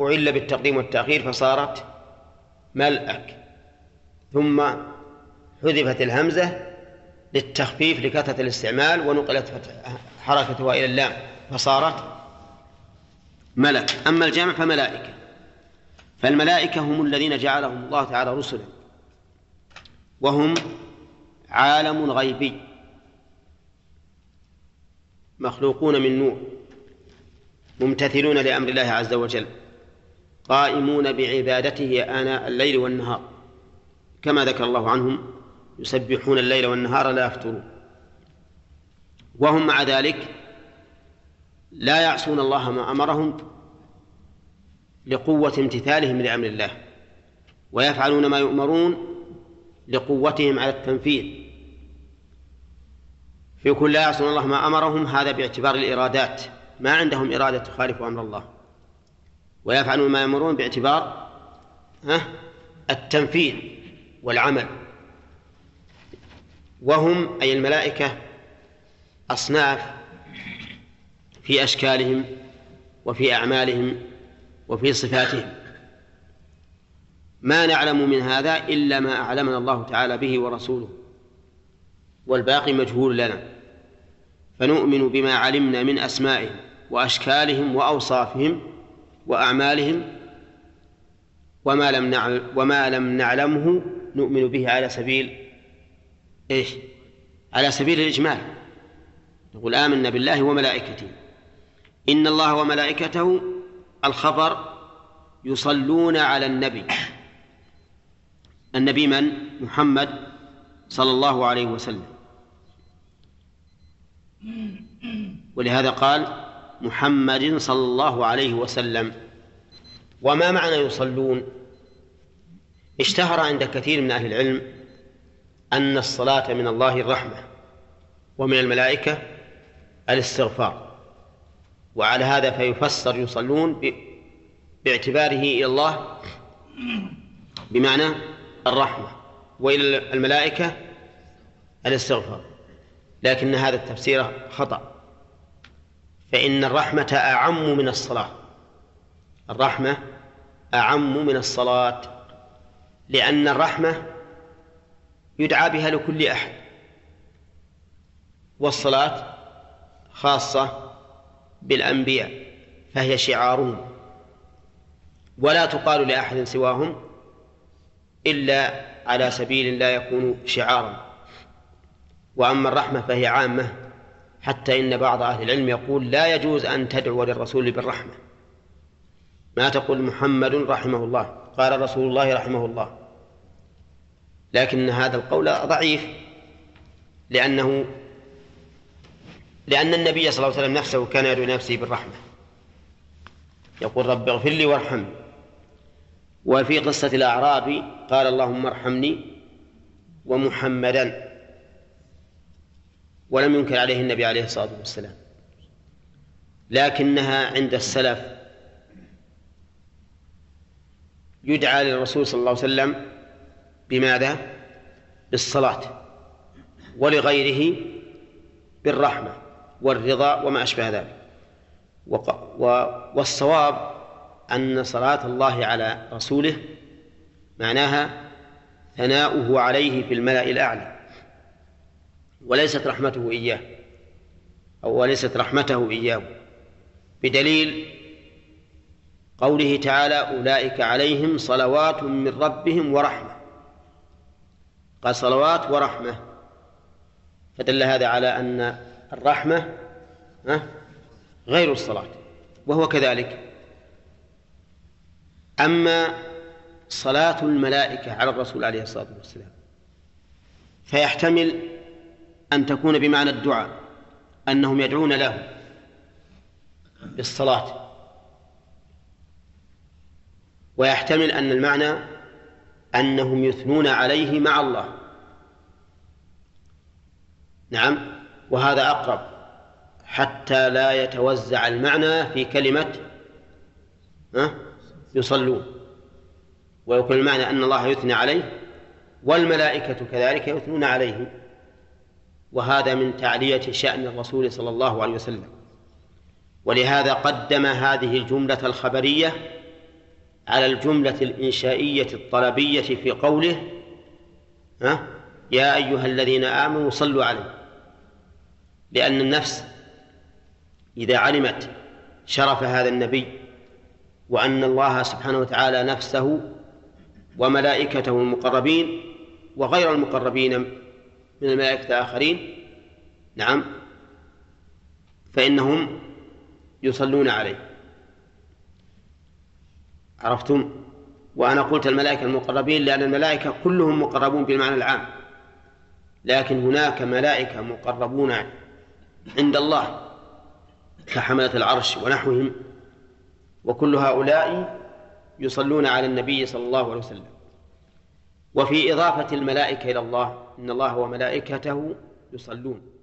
أعل بالتقديم والتأخير فصارت ملأك. ثم حذفت الهمزة للتخفيف لكثرة الاستعمال ونقلت حركتها إلى اللام فصارت ملك أما الجامع فملائكة. فالملائكة هم الذين جعلهم الله تعالى رسلا وهم عالم غيبي. مخلوقون من نور ممتثلون لأمر الله عز وجل قائمون بعبادته آناء الليل والنهار. كما ذكر الله عنهم يسبحون الليل والنهار لا يفترون. وهم مع ذلك لا يعصون الله ما أمرهم لقوة امتثالهم لأمر الله ويفعلون ما يؤمرون لقوتهم على التنفيذ. في كل لا يعصون الله ما أمرهم هذا باعتبار الإرادات. ما عندهم إرادة تخالف أمر الله. ويفعلون ما يأمرون باعتبار التنفيذ والعمل. وهم أي الملائكة أصناف في أشكالهم وفي أعمالهم وفي صفاتهم. ما نعلم من هذا إلا ما أعلمنا الله تعالى به ورسوله. والباقي مجهول لنا. فنؤمن بما علمنا من أسمائهم وأشكالهم وأوصافهم وأعمالهم وما لم وما لم نعلمه نؤمن به على سبيل إيش؟ على سبيل الإجمال. نقول آمنا بالله وملائكته. إن الله وملائكته الخبر يصلون على النبي. النبي من؟ محمد صلى الله عليه وسلم. ولهذا قال محمد صلى الله عليه وسلم وما معنى يصلون؟ اشتهر عند كثير من أهل العلم أن الصلاة من الله الرحمة ومن الملائكة الاستغفار وعلى هذا فيفسر يصلون باعتباره إلى الله بمعنى الرحمة وإلى الملائكة الاستغفار. لكن هذا التفسير خطأ. فإن الرحمة أعم من الصلاة. الرحمة أعم من الصلاة. لأن الرحمة يدعى بها لكل أحد. والصلاة خاصة بالأنبياء فهي شعارهم. ولا تقال لأحد سواهم إلا على سبيل لا يكون شعارا. وأما الرحمة فهي عامة حتى إن بعض أهل العلم يقول لا يجوز أن تدعو للرسول بالرحمة. ما تقول محمد رحمه الله قال رسول الله رحمه الله. لكن هذا القول ضعيف لأنه لأن النبي صلى الله عليه وسلم نفسه كان يدعو نفسه بالرحمة. يقول رب اغفر لي وارحمني. وفي قصة الأعرابي قال اللهم ارحمني ومحمدا. ولم ينكر عليه النبي عليه الصلاة والسلام. لكنها عند السلف يدعى للرسول صلى الله عليه وسلم بماذا؟ بالصلاة ولغيره بالرحمة والرضا وما أشبه ذلك. والصواب أن صلاة الله على رسوله معناها ثناؤه عليه في الملأ الأعلى. وليست رحمته إياه أو وليست رحمته إياه بدليل قوله تعالى أولئك عليهم صلوات من ربهم ورحمة. قال صلوات ورحمة. فدل هذا على أن الرحمة غير الصلاة وهو كذلك. أما صلاة الملائكة على الرسول عليه الصلاة والسلام فيحتمل أن تكون بمعنى الدعاء أنهم يدعون له بالصلاة. ويحتمل أن المعنى أنهم يثنون عليه مع الله. نعم وهذا أقرب حتى لا يتوزع المعنى في كلمة يصلون. ويكون المعنى أن الله يثني عليه والملائكة كذلك يثنون عليه وهذا من تعلية شأن الرسول صلى الله عليه وسلم. ولهذا قدم هذه الجملة الخبرية على الجملة الإنشائية الطلبية في قوله ها يا أيها الذين آمنوا صلوا عليه. لأن النفس إذا علمت شرف هذا النبي وأن الله سبحانه وتعالى نفسه وملائكته المقربين وغير المقربين من الملائكة الآخرين؟ نعم. فإنهم يصلون عليه. عرفتم؟ وأنا قلت الملائكة المقربين لأن الملائكة كلهم مقربون بالمعنى العام. لكن هناك ملائكة مقربون عند الله كحملة العرش ونحوهم وكل هؤلاء يصلون على النبي صلى الله عليه وسلم. وفي إضافة الملائكة إلى الله إن الله وملائكته يصلون.